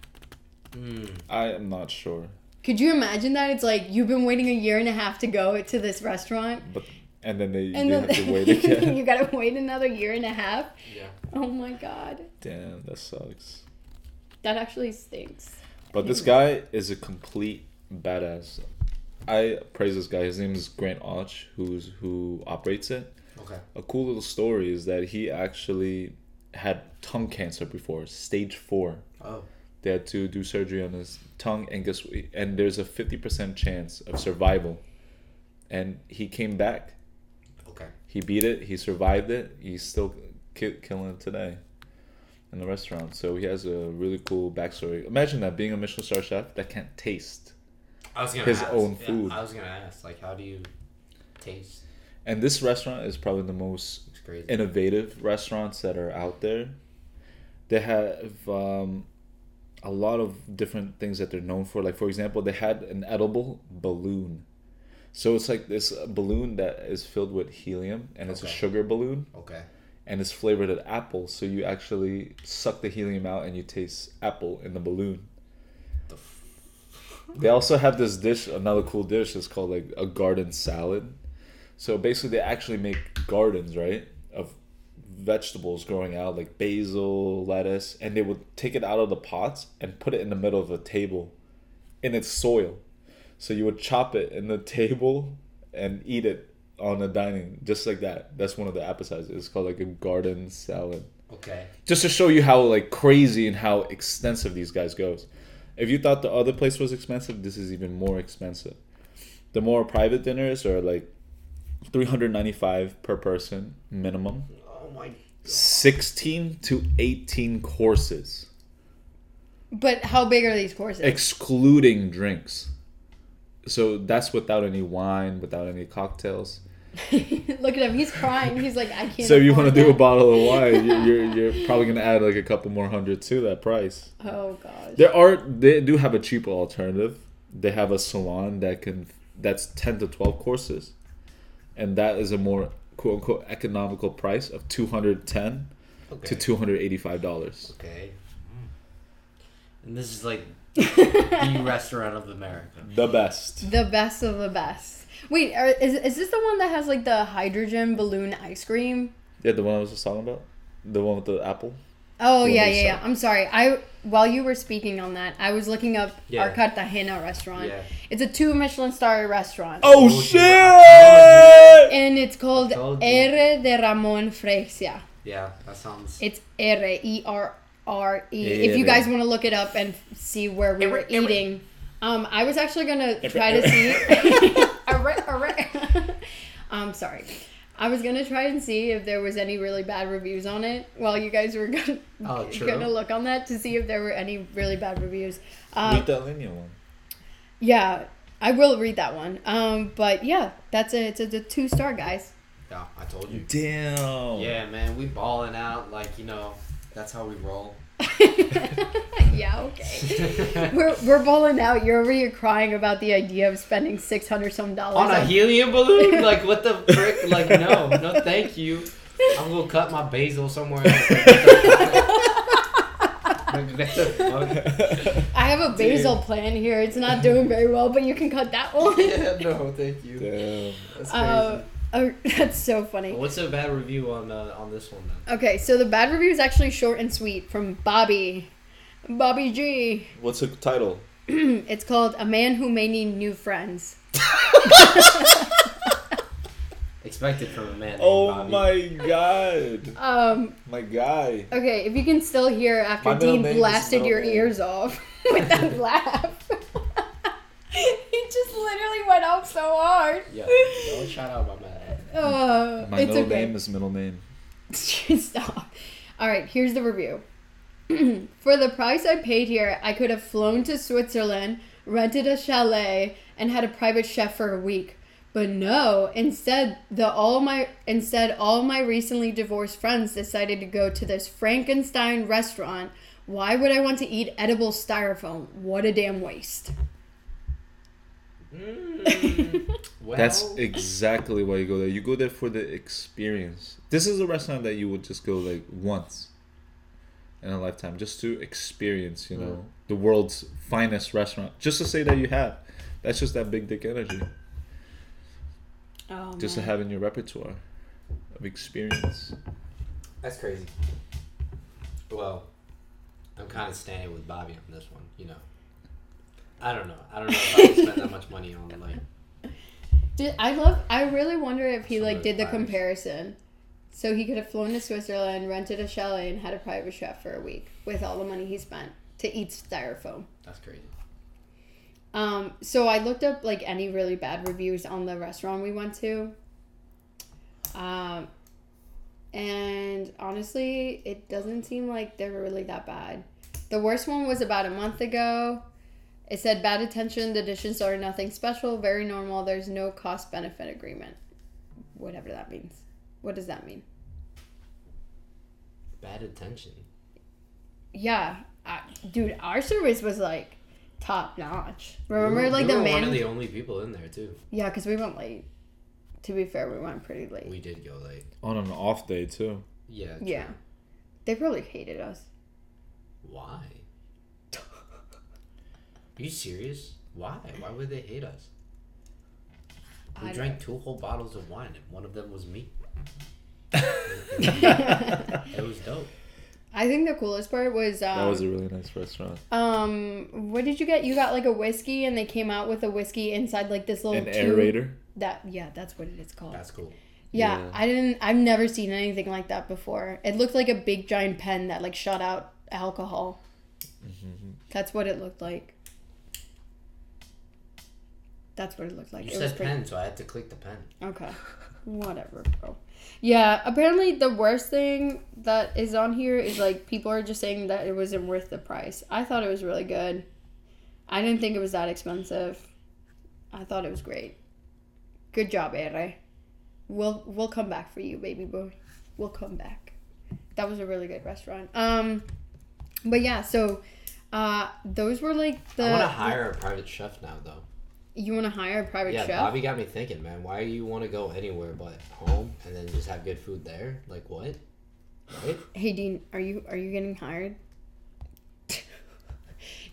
Mm.
I am not sure,
Could you imagine that? It's like you've been waiting a year and a half to go to this restaurant,
but and then they,
and
they
then
have to [laughs] wait again. [laughs]
you gotta wait another year and a half.
Yeah.
Oh my god,
Damn, that sucks.
that actually stinks.
But this guy is a complete badass. I praise this guy. His name is Grant Achatz, who's who operates it.
Okay.
A cool little story is that he actually had tongue cancer before, stage four.
Oh.
They had to do surgery on his tongue, and guess what? And there's a fifty percent chance of survival. And he came back. He beat it. He survived it. He's still ki- killing it today in the restaurant. So he has a really cool backstory. Imagine that being a Michelin star chef that can't taste.
I was gonna
His
ask,
own
yeah,
food.
I was gonna ask, like, how do you taste?
And this restaurant is probably the most innovative restaurants that are out there. They have um, a lot of different things that they're known for. Like for example, they had an edible balloon. So it's like this uh, balloon that is filled with helium, and it's a sugar balloon,
okay.
and it's flavored with apple. So you actually suck the helium out, and you taste apple in the balloon.
The f-
They also have this dish, another cool dish. It's called like a garden salad. So basically, they actually make gardens, right, of vegetables growing out, like basil, lettuce, and they would take it out of the pots and put it in the middle of a table, in its soil. So you would chop it in the table and eat it on the dining, just like that. That's one of the appetizers. It's called like a garden salad
okay.
just to show you how like crazy and how extensive these guys goes. If you thought the other place was expensive, this is even more expensive. The more private dinners are like 395 per person minimum.
Oh my. God.
16 to 18 courses
But how big are these courses?
excluding drinks. So that's without any wine, without any cocktails. [laughs]
Look at him. He's crying. He's like, I can't.
So if you want to do a bottle of wine, you- [laughs] you're, you're probably going to add like a couple more hundred to that price.
Oh gosh.
There are they do have a cheaper alternative. They have a salon that can that's ten to twelve courses, and that is a more quote unquote economical price of two hundred ten
Okay.
to two hundred eighty five dollars.
Okay. Mm. And this is like the restaurant of America.
The best.
The best of the best. Wait, are, is is this the one that has like the hydrogen balloon ice cream?
Yeah, the one I was just talking about, the one with the apple.
Oh
What
yeah, yeah, yeah. I'm sorry. I while you were speaking on that, I was looking up
Yeah.
our Cartagena restaurant.
Yeah.
It's a two Michelin star restaurant.
Oh, oh
Told you.
shit!
And it's called
told.
R de Ramon Freixa.
Yeah, that sounds.
It's R E R R E. If you
Erre.
guys want to look it up and see where we were
Erre, erre.
eating, um, I was actually gonna
Erre,
try to
erre.
see. [laughs] [laughs] Erre, erre. [laughs] I'm sorry. I was gonna try and see if there was any really bad reviews on it while you guys were gonna,
Oh,
gonna look on that to see if there were any really bad reviews. Um,
Read that linear one.
yeah, I will read that one. Um, but yeah, that's a it's a, it's a two star guys.
Yeah, I told you.
Damn.
Yeah, man, we balling out like you know. That's how we roll. [laughs]
yeah, okay. [laughs] we're we're balling out. You're over here crying about the idea of spending six hundred some dollars
On a
on-
helium balloon? [laughs] Like what the frick? Like no, no, thank you. I'm gonna cut my basil somewhere else. Like, what the fuck?
I have a basil plant here. It's not doing very well, but you can cut that one.
yeah, no, thank you.
Damn.
That's crazy.
Uh, oh, [laughs] that's so funny.
What's a bad review on uh, on this one then?
Okay, so the bad review is actually short and sweet from Bobby. Bobby G.
What's the title? [clears throat]
It's called A Man Who May Need New Friends. [laughs]
Expected from a man. named
Oh
Bobby.
my god. [laughs]
Um,
My guy.
okay, if you can still hear after
My middle
Dean
name is
blasted your
Middleman.
ears off with that laugh. he just literally went off so hard.
Yeah, don't shout out my man.
Uh,
My middle
okay.
name is middle name. [laughs]
Stop. All right, here's the review. [clears throat] For the price I paid here, I could have flown to Switzerland, rented a chalet, and had a private chef for a week. But no, instead the all my instead all my recently divorced friends decided to go to this Frankenstein restaurant. Why would I want to eat edible styrofoam? What a damn waste.
Mm, [laughs] well,
That's exactly why you go there. You go there for the experience. This is a restaurant that you would just go like once in a lifetime, just to experience, you know, the world's finest restaurant. Just to say that you have. That's just that big dick energy.
Oh,
Just to have in your repertoire of experience.
That's crazy. Well, I'm kind of standing with Bobby on this one. You know, I don't know. I don't know if I would spend that much money on like.
Did, I love. I really wonder if he like did the comparison. So he could have flown to Switzerland, rented a chalet, and had a private chef for a week with all the money he spent to eat styrofoam.
That's crazy.
Um, so I looked up like any really bad reviews on the restaurant we went to. Um, and honestly, it doesn't seem like they're really that bad. The worst one was about a month ago. It said bad attention. The dishes are nothing special, very normal. There's no cost benefit agreement. Whatever that means. What does that mean?
Bad attention.
Yeah, I, dude, our service was like top notch. Remember,
We were-
like
we
the
were
man.
one of the only people in there too.
Yeah, because we went late. To be fair, we went pretty late.
We did go late.
On an off day too.
Yeah.
yeah.
true.
They probably hated us.
Why? Are you serious? Why? Why would they hate us? We
I
drank two whole bottles of wine, and one of them was me.
don't- [laughs]
It was dope.
I think the coolest part was um,
That was a really nice restaurant.
um what did you get? You got like a whiskey and they came out with a whiskey inside like this little
An
tube.
aerator.
That yeah, that's what it is called.
That's cool.
yeah,
Yeah.
I didn't I've never seen anything like that before. It looked like a big giant pen that like shot out alcohol.
Mm-hmm.
That's what it looked like. That's what it looked like.
You
it
said
pretty
pen, so I had to click the pen.
Okay. [laughs] Whatever, bro. Yeah, apparently the worst thing that is on here is like people are just saying that it wasn't worth the price. I thought it was really good. I didn't think it was that expensive. I thought it was great. Good job, Erre. We'll we'll come back for you, baby boy. We'll come back. That was a really good restaurant. Um but yeah, so uh those were like the
I want to hire a private chef now, though.
You want to hire a private
yeah,
chef?
Bobby got me thinking, man. Why do you want to go anywhere but home and then just have good food there? Like what? Right?
Hey Dean, are you are you getting hired? [laughs]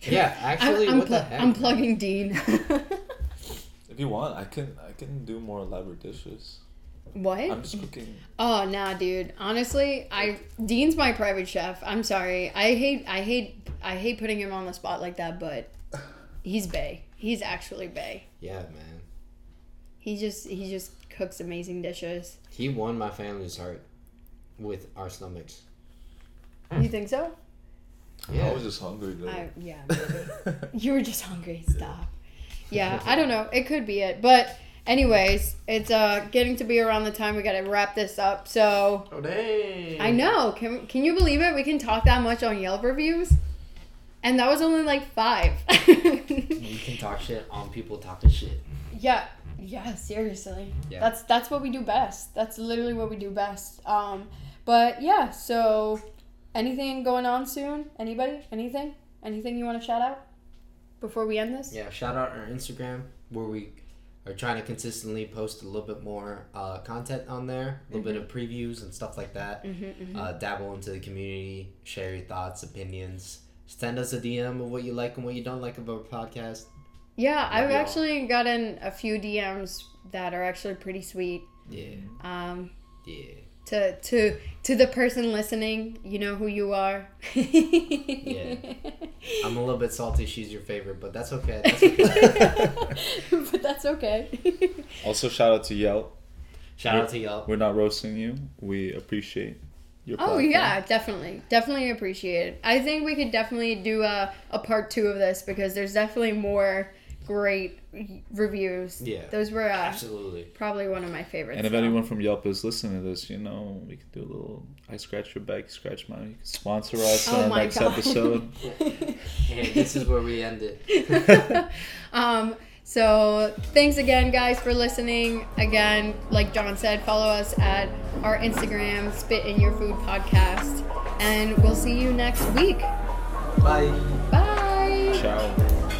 Yeah, [laughs] actually,
I'm, I'm,
what the heck?
I'm plugging Dean. [laughs]
If you want, I can I can do more elaborate dishes.
what?
I'm just cooking.
Oh nah, dude. Honestly, I Dean's my private chef. I'm sorry. I hate I hate I hate putting him on the spot like that, but he's Bay. He's actually Bay.
Yeah, man.
He just he just cooks amazing dishes.
He won my family's heart with our stomachs.
You think so?
Yeah.
I was just hungry though.
I yeah. [laughs] You were just hungry. Stop. Yeah, I don't know. It could be it, but anyways, it's uh getting to be around the time we gotta wrap this up. So
Oh dang!
I know. Can can you believe it? We can talk that much on Yelp reviews, and that was only like five. [laughs]
Talk shit on people talking shit.
yeah, yeah. Seriously,
Yeah.
that's that's what we do best. That's literally what we do best. Um, but yeah. So, anything going on soon? Anybody? Anything? Anything you want to shout out before we end this?
Yeah, shout out our Instagram where we are trying to consistently post a little bit more uh, content on there, a little bit of previews and stuff like that.
Mm-hmm,
Uh, dabble into the community, share your thoughts, opinions. Send us a DM of what you like and what you don't like about our podcast.
Yeah, I've
y'all.
actually gotten a few DMs that are actually pretty sweet.
Yeah,
Um,
yeah.
to to to the person listening, you know who you are. yeah.
I'm a little bit salty. She's your favorite, but that's okay. That's okay. [laughs]
but that's okay. [laughs]
Also, shout out to Yelp.
shout out to y'all.
We're not roasting you. We appreciate your.
oh yeah, definitely, definitely appreciate it. I think we could definitely do a a part two of this because there's definitely more great reviews.
Yeah.
those were uh,
Absolutely.
probably one of my favorites.
And if
so.
anyone from Yelp is listening to this, you know, we could do a little I scratch your back, you scratch mine. You can sponsor us
Oh
on our next
God.
episode. [laughs]
And this is where we end it. [laughs]
um, so thanks again, guys, for listening. Again, like John said, follow us at our Instagram, Spit in Your Food Podcast, and we'll see you next week.
Bye.
Bye.
Ciao.